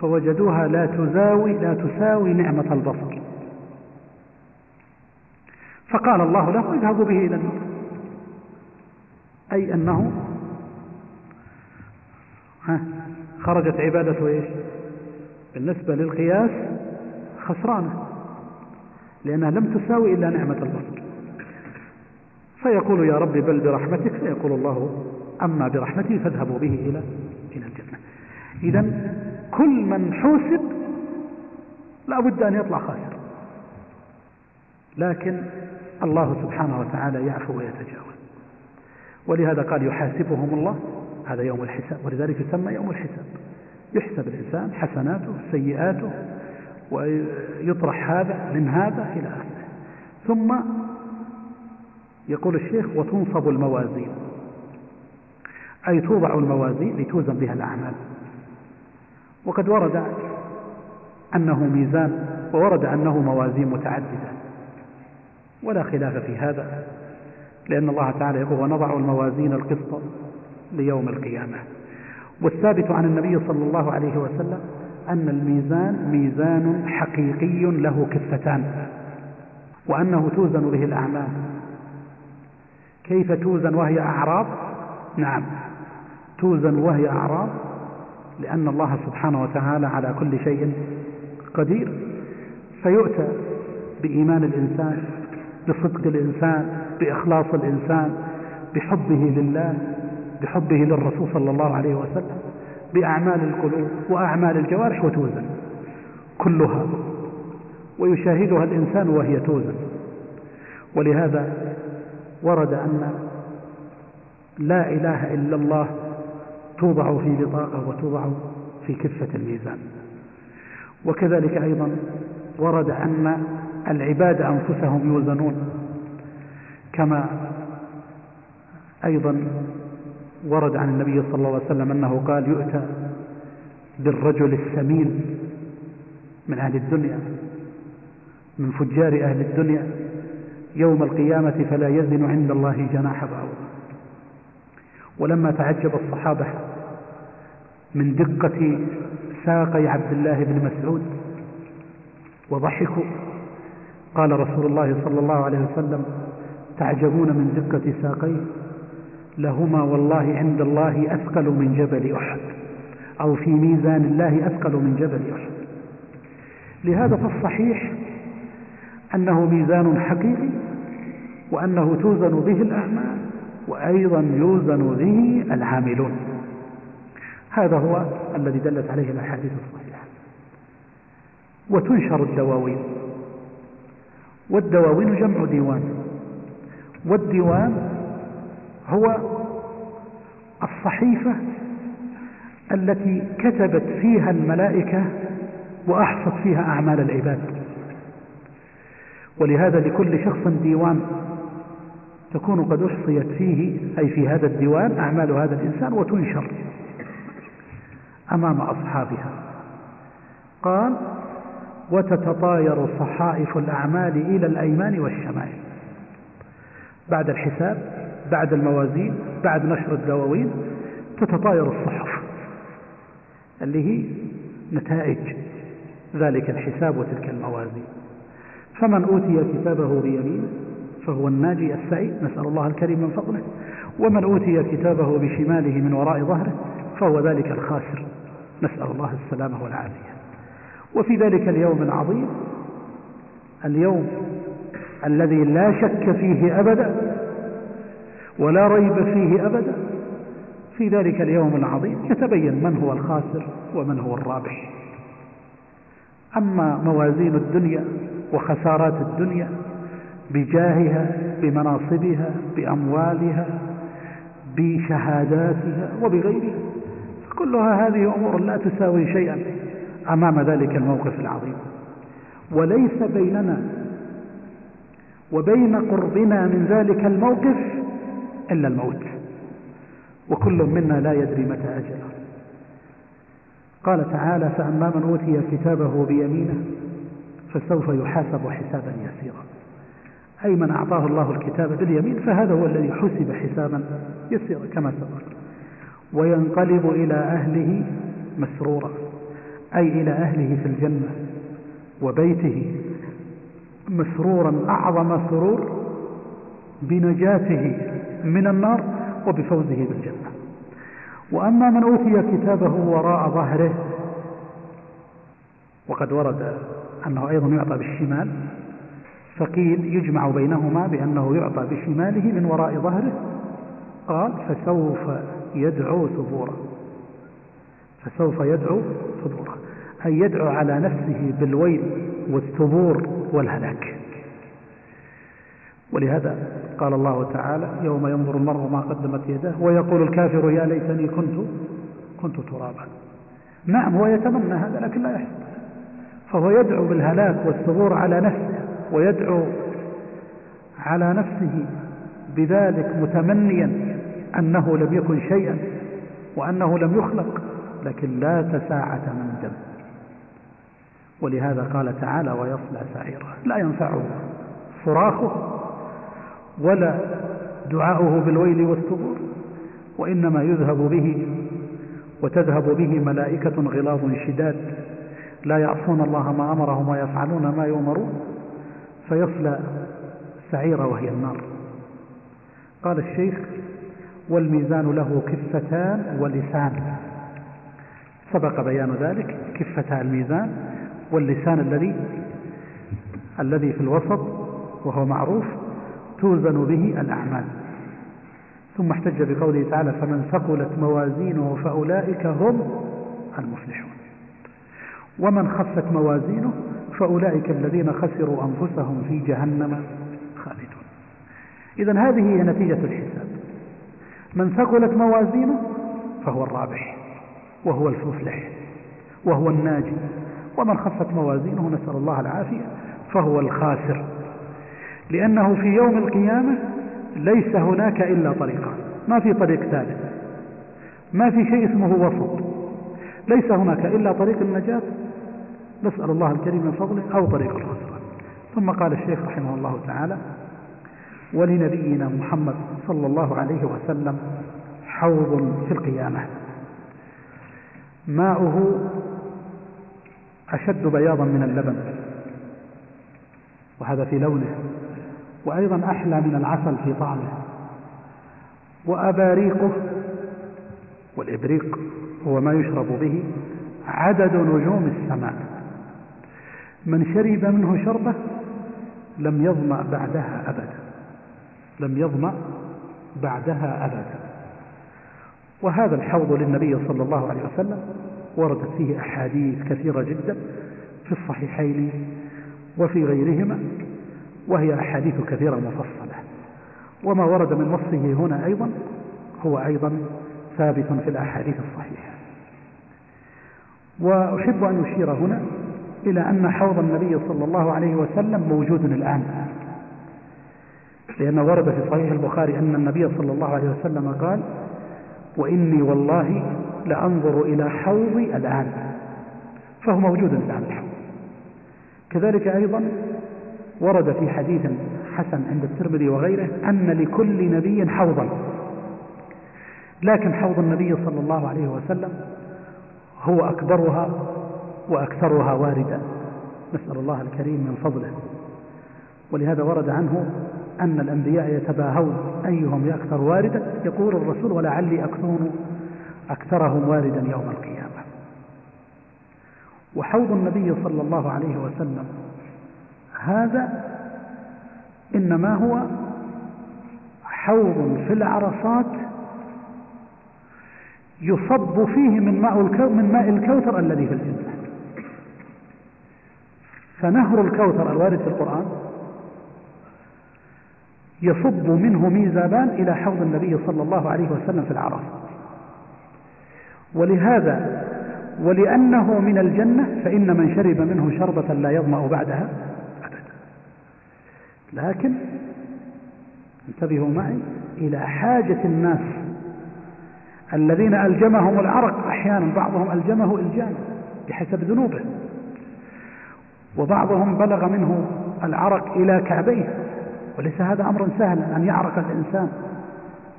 فوجدوها لا تزاوي لا تساوي نعمة البصر. فقال الله له اذهبوا به إلى النار أي أنه خرجت عبادته إيش؟ بالنسبة للقياس خسرانة لأنها لم تساوي إلا نعمة البصر. فيقول يا رب بل برحمتك فيقول الله أما برحمتي فاذهبوا به إلى إلى الجنة. إذا كل من حوسب لا بد أن يطلع خاسر. لكن الله سبحانه وتعالى يعفو ويتجاوز. ولهذا قال يحاسبهم الله هذا يوم الحساب ولذلك يسمى يوم الحساب. يحسب الإنسان حسناته سيئاته ويطرح هذا من هذا إلى آخره. ثم يقول الشيخ وتنصب الموازين. أي توضع الموازين لتوزن بها الأعمال. وقد ورد أنه ميزان وورد أنه موازين متعددة. ولا خلاف في هذا لأن الله تعالى يقول ونضع الموازين القسط ليوم القيامة. والثابت عن النبي صلى الله عليه وسلم أن الميزان ميزان حقيقي له كفتان وأنه توزن به الأعمال. كيف توزن وهي أعراض؟ نعم. توزن وهي أعراض لأن الله سبحانه وتعالى على كل شيء قدير. فيؤتى بإيمان الإنسان بصدق الإنسان بإخلاص الإنسان بحبه لله بحبه للرسول صلى الله عليه وسلم بأعمال القلوب وأعمال الجوارح وتوزن كلها. ويشاهدها الإنسان وهي توزن. ولهذا ورد أن لا إله إلا الله توضع في بطاقة وتوضع في كفة الميزان. وكذلك أيضا ورد أن العباد أنفسهم يوزنون كما أيضا ورد عن النبي صلى الله عليه وسلم أنه قال يؤتى بالرجل السمين من أهل الدنيا من فجار أهل الدنيا يوم القيامة فلا يزن عند الله جناح بعوض. ولما تعجب الصحابة من دقة ساقي عبد الله بن مسعود وضحكوا قال رسول الله صلى الله عليه وسلم تعجبون من دقة ساقيه؟ لهما والله عند الله أثقل من جبل أحد أو في ميزان الله أثقل من جبل أحد. لهذا فالصحيح أنه ميزان حقيقي وأنه توزن به الأعمال وأيضا يوزن به العاملون. هذا هو الذي دلت عليه الأحاديث الصحيحة. وتنشر الدواوين. والدواوين جمع ديوان. والديوان هو الصحيفة التي كتبت فيها الملائكة وأحصت فيها أعمال العباد. ولهذا لكل شخص ديوان تكون قد أحصيت فيه أي في هذا الديوان أعمال هذا الإنسان وتنشر أمام أصحابها. قال وتتطاير صحائف الأعمال إلى الأيمان والشمائل. بعد الحساب بعد الموازين بعد نشر الدواوين تتطاير الصحف. اللي هي نتائج ذلك الحساب وتلك الموازين. فمن أوتي كتابه بيمينه فهو الناجي السعيد نسأل الله الكريم من فضله. ومن أوتي كتابه بشماله من وراء ظهره فهو ذلك الخاسر. نسأل الله السلامة والعافية. وفي ذلك اليوم العظيم اليوم الذي لا شك فيه أبدا ولا ريب فيه أبدا في ذلك اليوم العظيم يتبين من هو الخاسر ومن هو الرابح. أما موازين الدنيا وخسارات الدنيا بجاهها بمناصبها بأموالها بشهاداتها وبغيرها. كلها هذه أمور لا تساوي شيئا أمام ذلك الموقف العظيم. وليس بيننا وبين قربنا من ذلك الموقف إلا الموت. وكل منا لا يدري متى أجله. قال تعالى فأما من أوتي كتابه بيمينه فسوف يحاسب حسابا يسيرا. أي من أعطاه الله الكتاب باليمين فهذا هو الذي حسب حسابا. يسيرا كما سبق. وينقلب إلى أهله مسرورا أي إلى أهله في الجنة وبيته. مسرورا أعظم سرور بنجاته من النار وبفوزه بالجنة. وأما من أوتي كتابه وراء ظهره وقد ورد أنه أيضا يعطى بالشمال فقيل يجمع بينهما بأنه يعطى بشماله من وراء ظهره. قال فسوف يدعو ثبورا. فسوف يدعو ثبورا. أي يدعو على نفسه بالويل والثبور والهلاك. ولهذا قال الله تعالى يوم ينظر المرء ما قدمت يداه ويقول الكافر يا ليتني كنت كنت ترابا. نعم هو يتمنى هذا لكن لا يحصل. فهو يدعو بالهلاك والثبور على نفسه. ويدعو على نفسه بذلك متمنيا أنه لم يكن شيئا وأنه لم يخلق لكن لا تساعة من دم ولهذا قال تعالى ويصلى سعيرا. لا ينفعه صراخه ولا دعاؤه بالويل والثبور وإنما يذهب به وتذهب به ملائكة غلاظ شداد. لا يعصون الله ما أمرهم ويفعلون ما يؤمرون. فيصلى سعيرة وهي النار. قال الشيخ والميزان له كفتان ولسان. سبق بيان ذلك كفتا الميزان واللسان الذي الذي في الوسط وهو معروف توزن به الأعمال. ثم احتج بقوله تعالى فمن ثقلت موازينه فأولئك هم المفلحون. ومن خفت موازينه فأولئك الذين خسروا أنفسهم في جهنم خالدون. إذا هذه هي نتيجة الحساب. من ثقلت موازينه فهو الرابح وهو المفلح وهو الناجي ومن خفت موازينه نسأل الله العافية فهو الخاسر. لأنه في يوم القيامة ليس هناك إلا طريقان. ما في طريق ثالث ما في شيء اسمه وسط. ليس هناك إلا طريق النجاة نسأل الله الكريم من فضله أو طريق الخسران ثم قال الشيخ رحمه الله تعالى ولنبينا محمد صلى الله عليه وسلم حوض في القيامة. ماؤه أشد بياضا من اللبن وهذا في لونه وأيضا أحلى من العسل في طعمه وأباريقه والإبريق هو ما يشرب به عدد نجوم السماء. من شرب منه شربة لم يظمأ بعدها أبدا. لم يظمأ بعدها أبدا. وهذا الحوض للنبي صلى الله عليه وسلم وردت فيه أحاديث كثيرة جدا في الصحيحين وفي غيرهما وهي أحاديث كثيرة مفصلة. وما ورد من وصفه هنا أيضا هو أيضا ثابت في الأحاديث الصحيحة. وأحب أن أشير هنا إلى أن حوض النبي صلى الله عليه وسلم موجود الآن. لأن ورد في صحيح البخاري أن النبي صلى الله عليه وسلم قال وإني والله لأنظر إلى حوضي الآن. فهو موجود الآن الحوض. كذلك أيضا ورد في حديث حسن عند الترمذي وغيره أن لكل نبي حوضا. لكن حوض النبي صلى الله عليه وسلم هو أكبرها وأكثرها واردا نسأل الله الكريم من فضله. ولهذا ورد عنه أن الأنبياء يتباهون. أيهم أكثر واردا يقول الرسول ولعلي أكون أكثرهم واردا يوم القيامة. وحوض النبي صلى الله عليه وسلم هذا إنما هو حوض في العرصات يصب فيه من ماء الكوثر الذي في الجنة. فنهر الكوثر الوارد في القرآن يصب منه ميزابان إلى حوض النبي صلى الله عليه وسلم في العرصات ولهذا ولأنه من الجنة فإن من شرب منه شربة لا يظمأ بعدها أبدا. لكن انتبهوا معي إلى حاجة الناس الذين ألجمهم العرق أحيانا بعضهم ألجمه إلجاما بحسب ذنوبه. وبعضهم بلغ منه العرق إلى كعبيه. وليس هذا أمرا سهلا أن يعرق الإنسان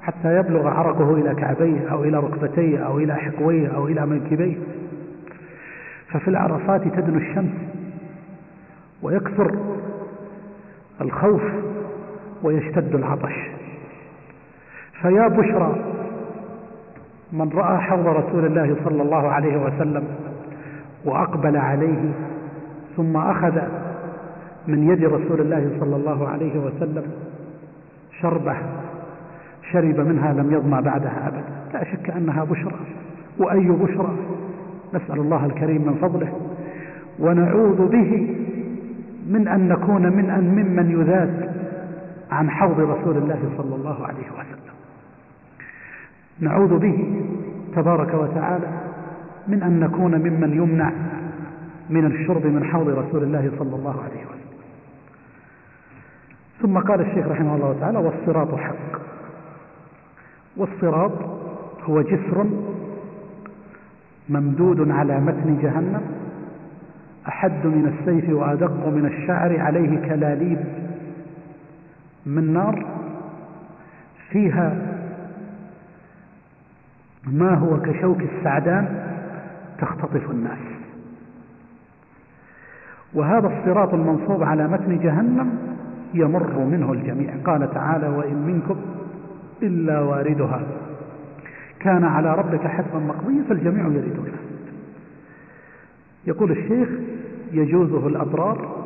حتى يبلغ عرقه إلى كعبيه أو إلى ركبتيه أو إلى حقويه أو إلى منكبيه. ففي العرصات تدنو الشمس ويكثر الخوف ويشتد العطش. فيا بشرى من رأى حوض رسول الله صلى الله عليه وسلم وأقبل عليه ثم أخذ من يد رسول الله صلى الله عليه وسلم شربة شرب منها لم يظمع بعدها أبدا. لا شك أنها بشرى. وأي بشرى؟ نسأل الله الكريم من فضله. ونعوذ به من أن نكون من أن ممن يذاد عن حوض رسول الله صلى الله عليه وسلم. نعوذ به تبارك وتعالى من أن نكون ممن يمنع من الشرب من حوض رسول الله صلى الله عليه وسلم. ثم قال الشيخ رحمه الله تعالى والصراط حق. والصراط هو جسر ممدود على متن جهنم أحد من السيف وأدق من الشعر عليه كلاليب من نار فيها ما هو كشوك السعدان تختطف الناس. وهذا الصراط المنصوب على متن جهنم يمر منه الجميع. قال تعالى وإن منكم إلا واردها. كان على ربك حتما مقضيا فالجميع يريدونه. يقول الشيخ يجوزه الأبرار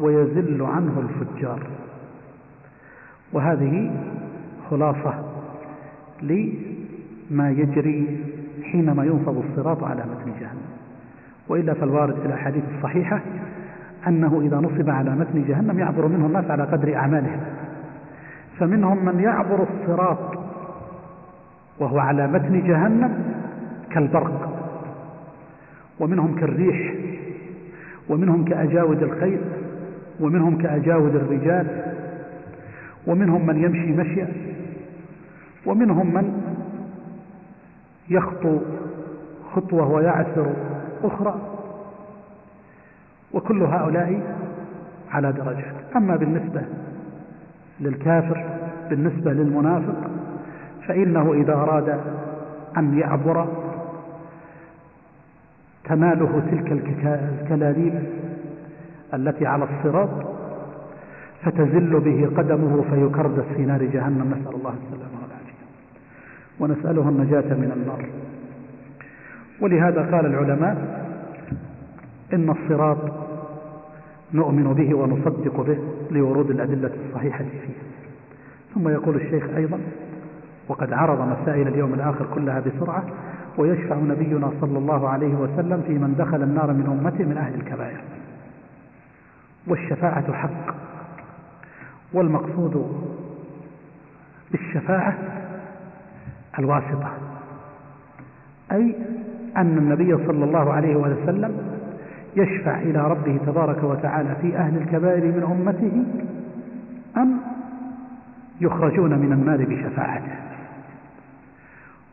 ويزل عنه الفجار. وهذه خلاصة لما يجري حينما ينصب الصراط على متن جهنم. وإلا فالوارد في الأحاديث الصحيحة أنه إذا نصب على متن جهنم يعبر منه الناس على قدر أعمالهم فمنهم من يعبر الصراط وهو على متن جهنم كالبرق ومنهم كالريح ومنهم كأجاود الخيل ومنهم كأجاود الرجال ومنهم من يمشي مشيا ومنهم من يخطو خطوة ويعثر أخرى. وكل هؤلاء على درجات. أما بالنسبة للكافر بالنسبة للمنافق فإنه إذا أراد أن يعبر تناله تلك الكلاليب التي على الصراط فتزل به قدمه فيكردس في نار جهنم. نسأل الله السلامة والعافية. ونسأله النجاة من النار. ولهذا قال العلماء إن الصراط نؤمن به ونصدق به لورود الأدلة الصحيحة فيه. ثم يقول الشيخ أيضا وقد عرض مسائل اليوم الآخر كلها بسرعة ويشفع نبينا صلى الله عليه وسلم في من دخل النار من أمته من أهل الكبائر. والشفاعة حق والمقصود بالشفاعة الواسطة أي أن النبي صلى الله عليه وسلم يشفع إلى ربه تبارك وتعالى في أهل الكبائر من أمته أم يخرجون من النار بشفاعته؟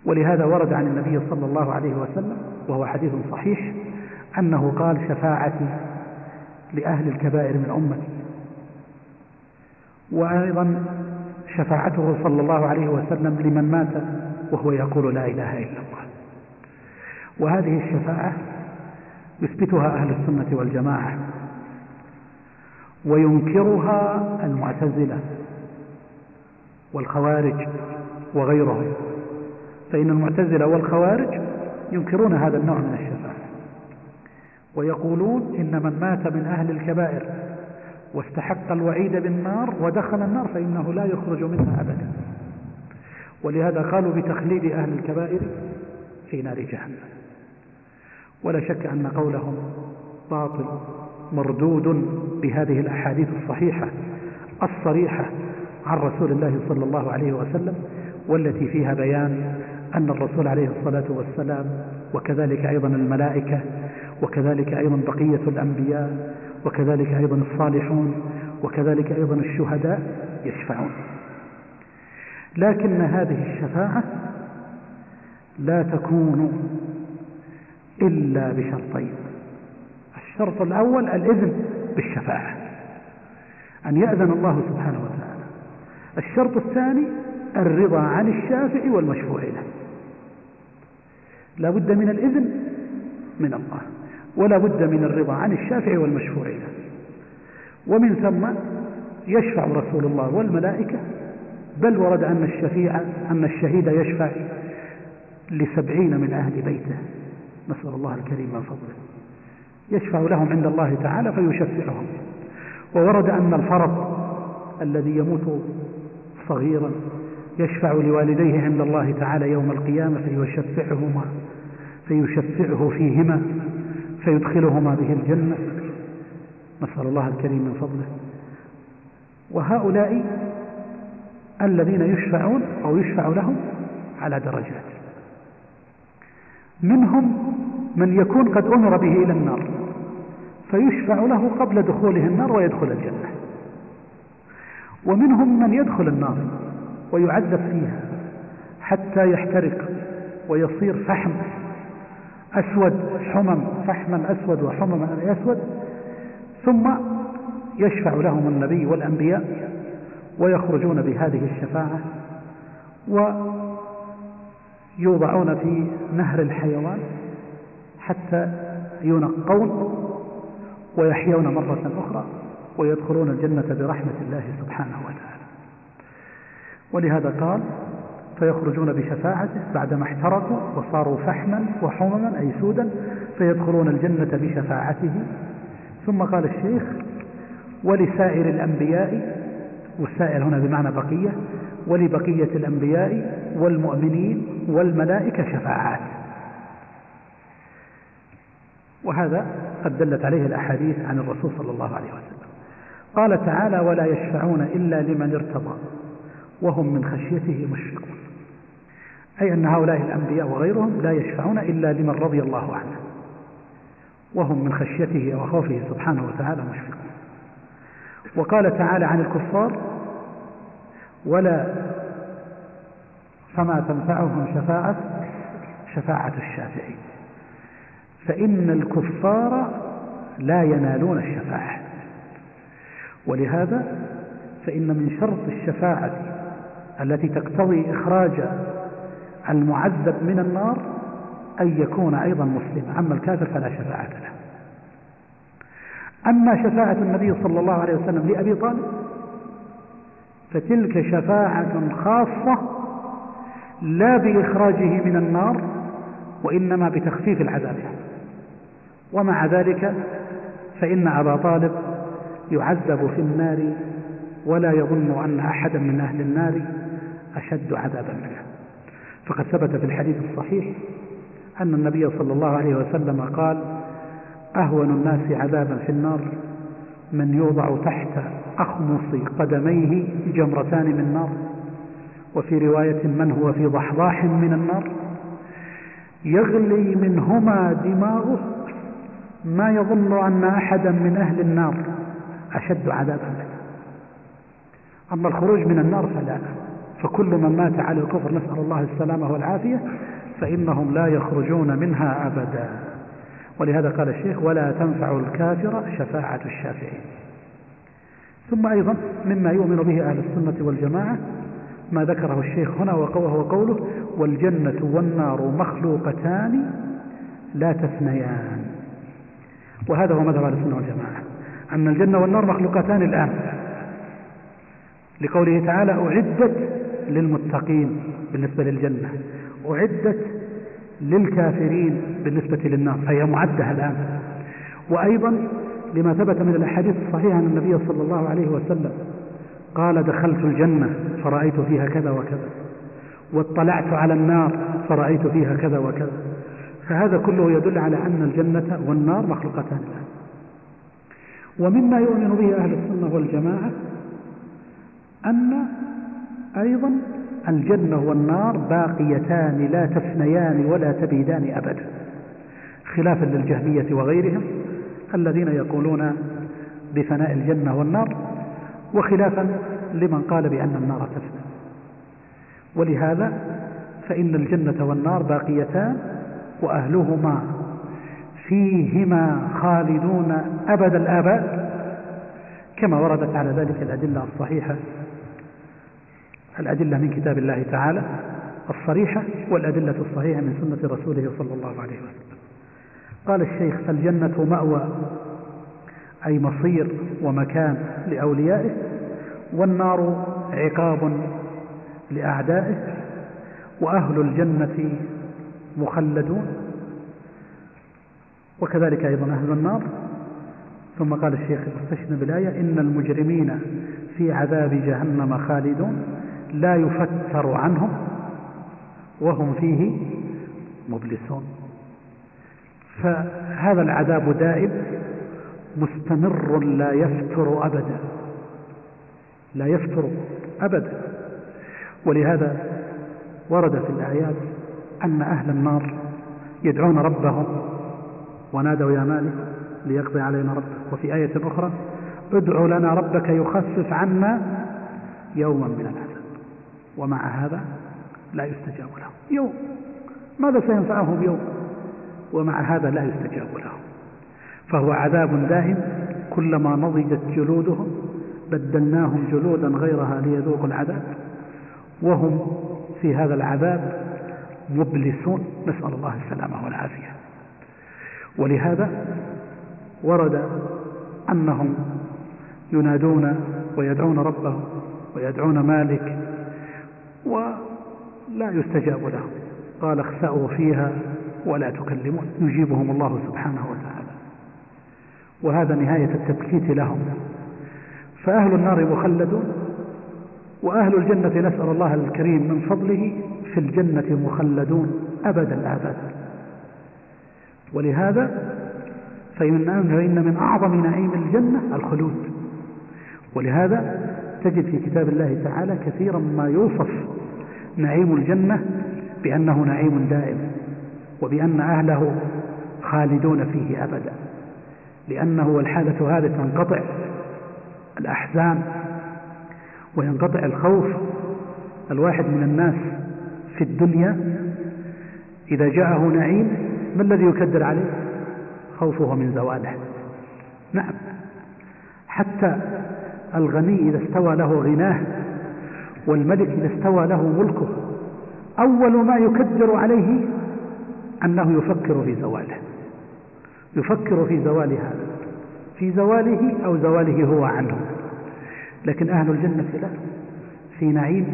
ولهذا ورد عن النبي صلى الله عليه وسلم وهو حديث صحيح أنه قال شفاعتي لأهل الكبائر من أمتي. وأيضا شفاعته صلى الله عليه وسلم لمن مات وهو يقول لا إله إلا الله. وهذه الشفاعة يثبتها أهل السنة والجماعة وينكرها المعتزلة والخوارج وغيرهم. فإن المعتزلة والخوارج ينكرون هذا النوع من الشفاعة ويقولون إن من مات من أهل الكبائر واستحق الوعيد بالنار ودخل النار فإنه لا يخرج منها أبدا. ولهذا قالوا بتخليد أهل الكبائر في نار جهنم. ولا شك أن قولهم باطل مردود بهذه الأحاديث الصحيحة الصريحة عن رسول الله صلى الله عليه وسلم والتي فيها بيان أن الرسول عليه الصلاة والسلام وكذلك أيضا الملائكة وكذلك أيضا بقية الأنبياء وكذلك أيضا الصالحون وكذلك أيضا الشهداء يشفعون. لكن هذه الشفاعة لا تكون إلا بشرطين. الشرط الأول الإذن بالشفاعة أن يأذن الله سبحانه وتعالى. الشرط الثاني الرضا عن الشافع والمشفوع له. لا بد من الإذن من الله ولا بد من الرضا عن الشافع والمشفوع له. ومن ثم يشفع رسول الله والملائكة بل ورد أن الشفيع أن الشهيد يشفع لسبعين من أهل بيته. نسأل الله الكريم من فضله. يشفع لهم عند الله تعالى فيشفعهم. وورد أن الفرط الذي يموت صغيرا يشفع لوالديه عند الله تعالى يوم القيامة فيشفعهما فيشفعه فيهما فيدخلهما به الجنة. نسأل الله الكريم من فضله. وهؤلاء الذين يشفعون أو يشفع لهم على درجات. منهم من يكون قد أمر به إلى النار فيشفع له قبل دخوله النار ويدخل الجنة. ومنهم من يدخل النار ويعذب فيها حتى يحترق ويصير فحم أسود حمم فحما أسود وحمما أسود ثم يشفع لهم النبي والأنبياء ويخرجون بهذه الشفاعة ويوضعون في نهر الحيوان حتى ينقون ويحيون مرة أخرى ويدخلون الجنة برحمة الله سبحانه وتعالى. ولهذا قال فيخرجون بشفاعته بعدما احترقوا وصاروا فحما وحمما أي سودا فيدخلون الجنة بشفاعته. ثم قال الشيخ ولسائر الأنبياء والسائر هنا بمعنى بقية ولبقية الأنبياء والمؤمنين والملائكة شفاعات. وهذا قد دلت عليه الأحاديث عن الرسول صلى الله عليه وسلم. قال تعالى ولا يشفعون إلا لمن ارتضى وهم من خشيته مشفقون. أي أن هؤلاء الأنبياء وغيرهم لا يشفعون إلا لمن رضي الله عنه وهم من خشيته وخوفه سبحانه وتعالى مشفقون. وقال تعالى عن الكفار ولا فما تنفعهم شفاعة شفاعة الشافعين فإن الكفار لا ينالون الشفاعة. ولهذا فإن من شرط الشفاعة التي تقتضي إخراج المعذب من النار أن يكون أيضا مسلما أما الكافر فلا شفاعة له. أما شفاعة النبي صلى الله عليه وسلم لأبي طالب فتلك شفاعة خاصة لا بإخراجه من النار وإنما بتخفيف العذاب. ومع ذلك فإن أبا طالب يعذب في النار ولا يظن أن أحدا من أهل النار أشد عذابا منه. فقد ثبت في الحديث الصحيح أن النبي صلى الله عليه وسلم قال أهون الناس عذابا في النار من يوضع تحت أخمص قدميه جمرتان من نار. وفي رواية من هو في ضحضاح من النار. يغلي منهما دماغه ما يظن أن أحدا من أهل النار. أشد عذابا. منه أما الخروج من النار فلا. فكل من مات على الكفر نسأل الله السلامة والعافية فإنهم لا يخرجون منها أبدا. ولهذا قال الشيخ ولا تنفع الكافر شفاعة الشافعين ثم أيضا مما يؤمن به أهل السنة والجماعة ما ذكره الشيخ هنا وهو قوله والجنة والنار مخلوقتان لا تثنيان. وهذا هو مذهب أهل السنة والجماعة. أن الجنة والنار مخلوقتان الآن. لقوله تعالى أعدت للمتقين بالنسبة للجنة. أعدت للكافرين بالنسبة للنار فهي معدة الآن. وأيضا لما ثبت من الأحاديث الصحيحة أن النبي صلى الله عليه وسلم قال دخلت الجنة فرأيت فيها كذا وكذا واطلعت على النار فرأيت فيها كذا وكذا. فهذا كله يدل على أن الجنة والنار مخلوقتان الآن. ومما يؤمن به أهل السنة والجماعة أن أيضا الجنة والنار باقيتان لا تفنيان ولا تبيدان أبدا خلافا للجهمية وغيرهم الذين يقولون بفناء الجنة والنار وخلافا لمن قال بأن النار تفنى. ولهذا فإن الجنة والنار باقيتان وأهلهما فيهما خالدون أبد الآباد كما وردت على ذلك الأدلة الصحيحة الأدلة من كتاب الله تعالى الصريحة والأدلة الصحيحة من سنة رسوله صلى الله عليه وسلم. قال الشيخ الجنة مأوى أي مصير ومكان لأوليائه والنار عقاب لأعدائه وأهل الجنة مخلدون وكذلك أيضا أهل النار. ثم قال الشيخ استشهد بالآية إن المجرمين في عذاب جهنم خالدون. لا يفتر عنهم وهم فيه مبلسون. فهذا العذاب دائم مستمر لا يفتر أبدا لا يفتر أبدا. ولهذا ورد في الآيات أن أهل النار يدعون ربهم ونادوا يا مالك ليقضي علينا ربك. وفي آية أخرى ادع لنا ربك يخفف عنا يوما من العذاب. ومع هذا لا يستجاب لهم يوم. ماذا سينفعهم يوم ومع هذا لا يستجاب لهم فهو عذاب دائم كلما نضجت جلودهم بدلناهم جلودا غيرها ليذوقوا العذاب. وهم في هذا العذاب مبلسون. نسأل الله السلامة والعافية. ولهذا ورد أنهم ينادون ويدعون ربهم ويدعون مالك ولا يستجاب لهم قال اخسأوا فيها ولا تكلمون. يجيبهم الله سبحانه وتعالى. وهذا نهاية التبكيت لهم. فأهل النار مخلدون وأهل الجنة نسأل الله الكريم من فضله في الجنة مخلدون أبد الآباد. ولهذا فإن من أعظم نعيم الجنة الخلود. ولهذا تجد في كتاب الله تعالى كثيرا ما يوصف نعيم الجنة بأنه نعيم دائم وبأن أهله خالدون فيه أبدا لأنه والحالة هذه تنقطع الأحزان وينقطع الخوف الواحد من الناس في الدنيا. إذا جاءه نعيم ما الذي يكدر عليه؟ خوفه من زواله. نعم. حتى الغني إذا استوى له غناه والملك إذا استوى له ملكه. أول ما يكدر عليه أنه يفكر في زواله يفكر في زوال هذا في زواله أو زواله هو عنه. لكن أهل الجنة لا في نعيم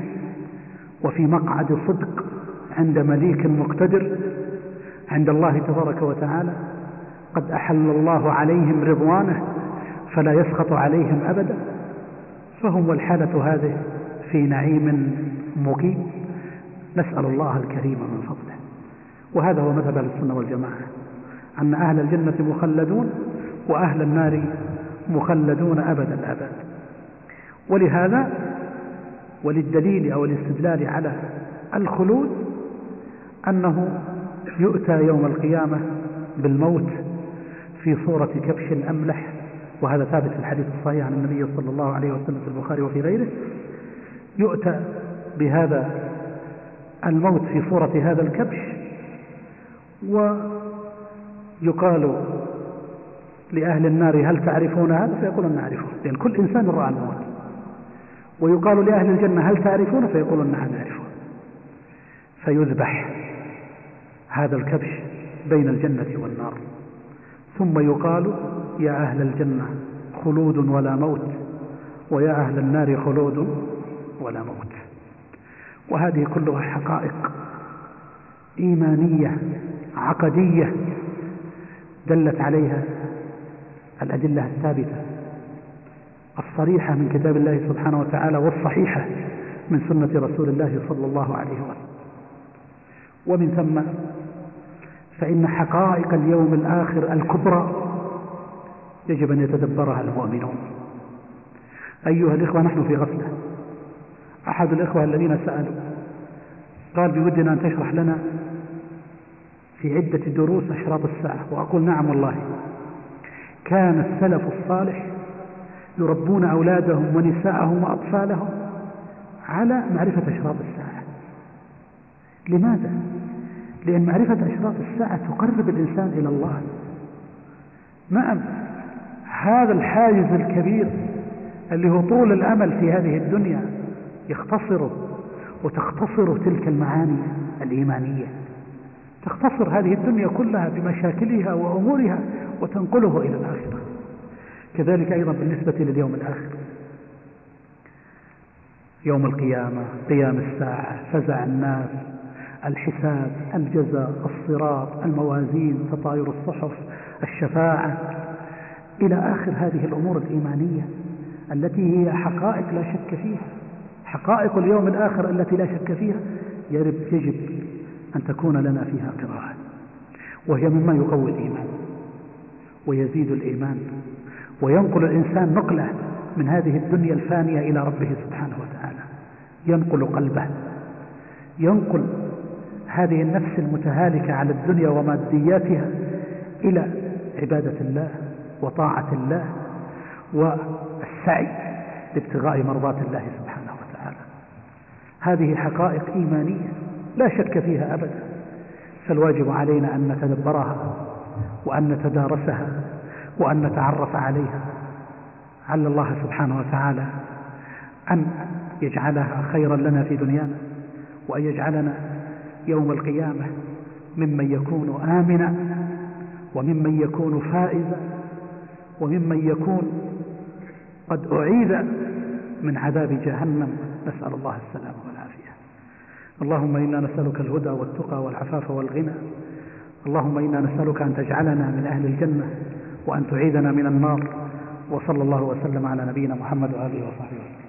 وفي مقعد صدق عند مليك مقتدر عند الله تبارك وتعالى. قد أحل الله عليهم رضوانه فلا يسخط عليهم أبدا. فهم والحالة هذه في نعيم مقيم. نسأل الله الكريم من فضله. وهذا هو مذهب السنة والجماعة أن أهل الجنة مخلدون وأهل النار مخلدون أبد الأبد ولهذا وللدليل أو الاستدلال على الخلود أنه يؤتى يوم القيامة بالموت في صورة كبش أملح وهذا ثابت في الحديث الصحيح عن النبي صلى الله عليه وسلم في البخاري وفي غيره يؤتى بهذا الموت في صورة هذا الكبش ويقال لأهل النار هل تعرفون هذا؟ فيقولون نعرفه لأن كل إنسان رأى الموت. ويقال لأهل الجنة هل تعرفون؟ فيقولون نعم نعرفه. فيذبح هذا الكبش بين الجنة والنار. ثم يقال يا أهل الجنة خلود ولا موت ويا أهل النار خلود ولا موت. وهذه كلها حقائق إيمانية عقدية دلت عليها الأدلة الثابتة الصريحة من كتاب الله سبحانه وتعالى والصحيحة من سنة رسول الله صلى الله عليه وسلم. ومن ثم فإن حقائق اليوم الآخر الكبرى يجب أن يتدبرها المؤمنون. أيها الإخوة نحن في غفلة. أحد الإخوة الذين سألوا قال بودنا أن تشرح لنا في عدة دروس أشراط الساعة وأقول نعم والله. كان السلف الصالح يربون أولادهم ونساءهم وأطفالهم على معرفة أشراط الساعة. لماذا؟ لأن معرفة أشراط الساعة تقرب الإنسان إلى الله. نعم هذا الحاجز الكبير اللي هو طول الأمل في هذه الدنيا يختصر وتختصر تلك المعاني الإيمانية. تختصر هذه الدنيا كلها بمشاكلها وأمورها وتنقله إلى الآخرة. كذلك أيضا بالنسبة لليوم الآخر. يوم القيامة قيام الساعة فزع الناس الحساب الجزاء الصراط الموازين تطاير الصحف الشفاعة. إلى آخر هذه الأمور الإيمانية التي هي حقائق لا شك فيها. حقائق اليوم الآخر التي لا شك فيها. يجب أن تكون لنا فيها قراءة وهي مما يقوي الإيمان ويزيد الإيمان وينقل الإنسان نقلة من هذه الدنيا الفانية إلى ربه سبحانه وتعالى. ينقل قلبه ينقل هذه النفس المتهالكة على الدنيا ومادياتها إلى عبادة الله وطاعة الله والسعي لابتغاء مرضات الله سبحانه وتعالى. هذه حقائق إيمانية لا شك فيها أبدا فالواجب علينا أن نتدبرها وأن نتدارسها وأن نتعرف عليها. عل الله سبحانه وتعالى أن يجعلها خيرا لنا في دنيانا وأن يجعلنا يوم القيامة ممن يكون آمنا وممن يكون فائزا وممن يكون قد أعيذ من عذاب جهنم. نسأل الله السلامة والعافية. اللهم إنا نسألك الهدى والتقى والعفاف والغنى. اللهم إنا نسألك أن تجعلنا من أهل الجنة وأن تعيذنا من النار. وصلى الله وسلم على نبينا محمد وآله وصحبه وسلم.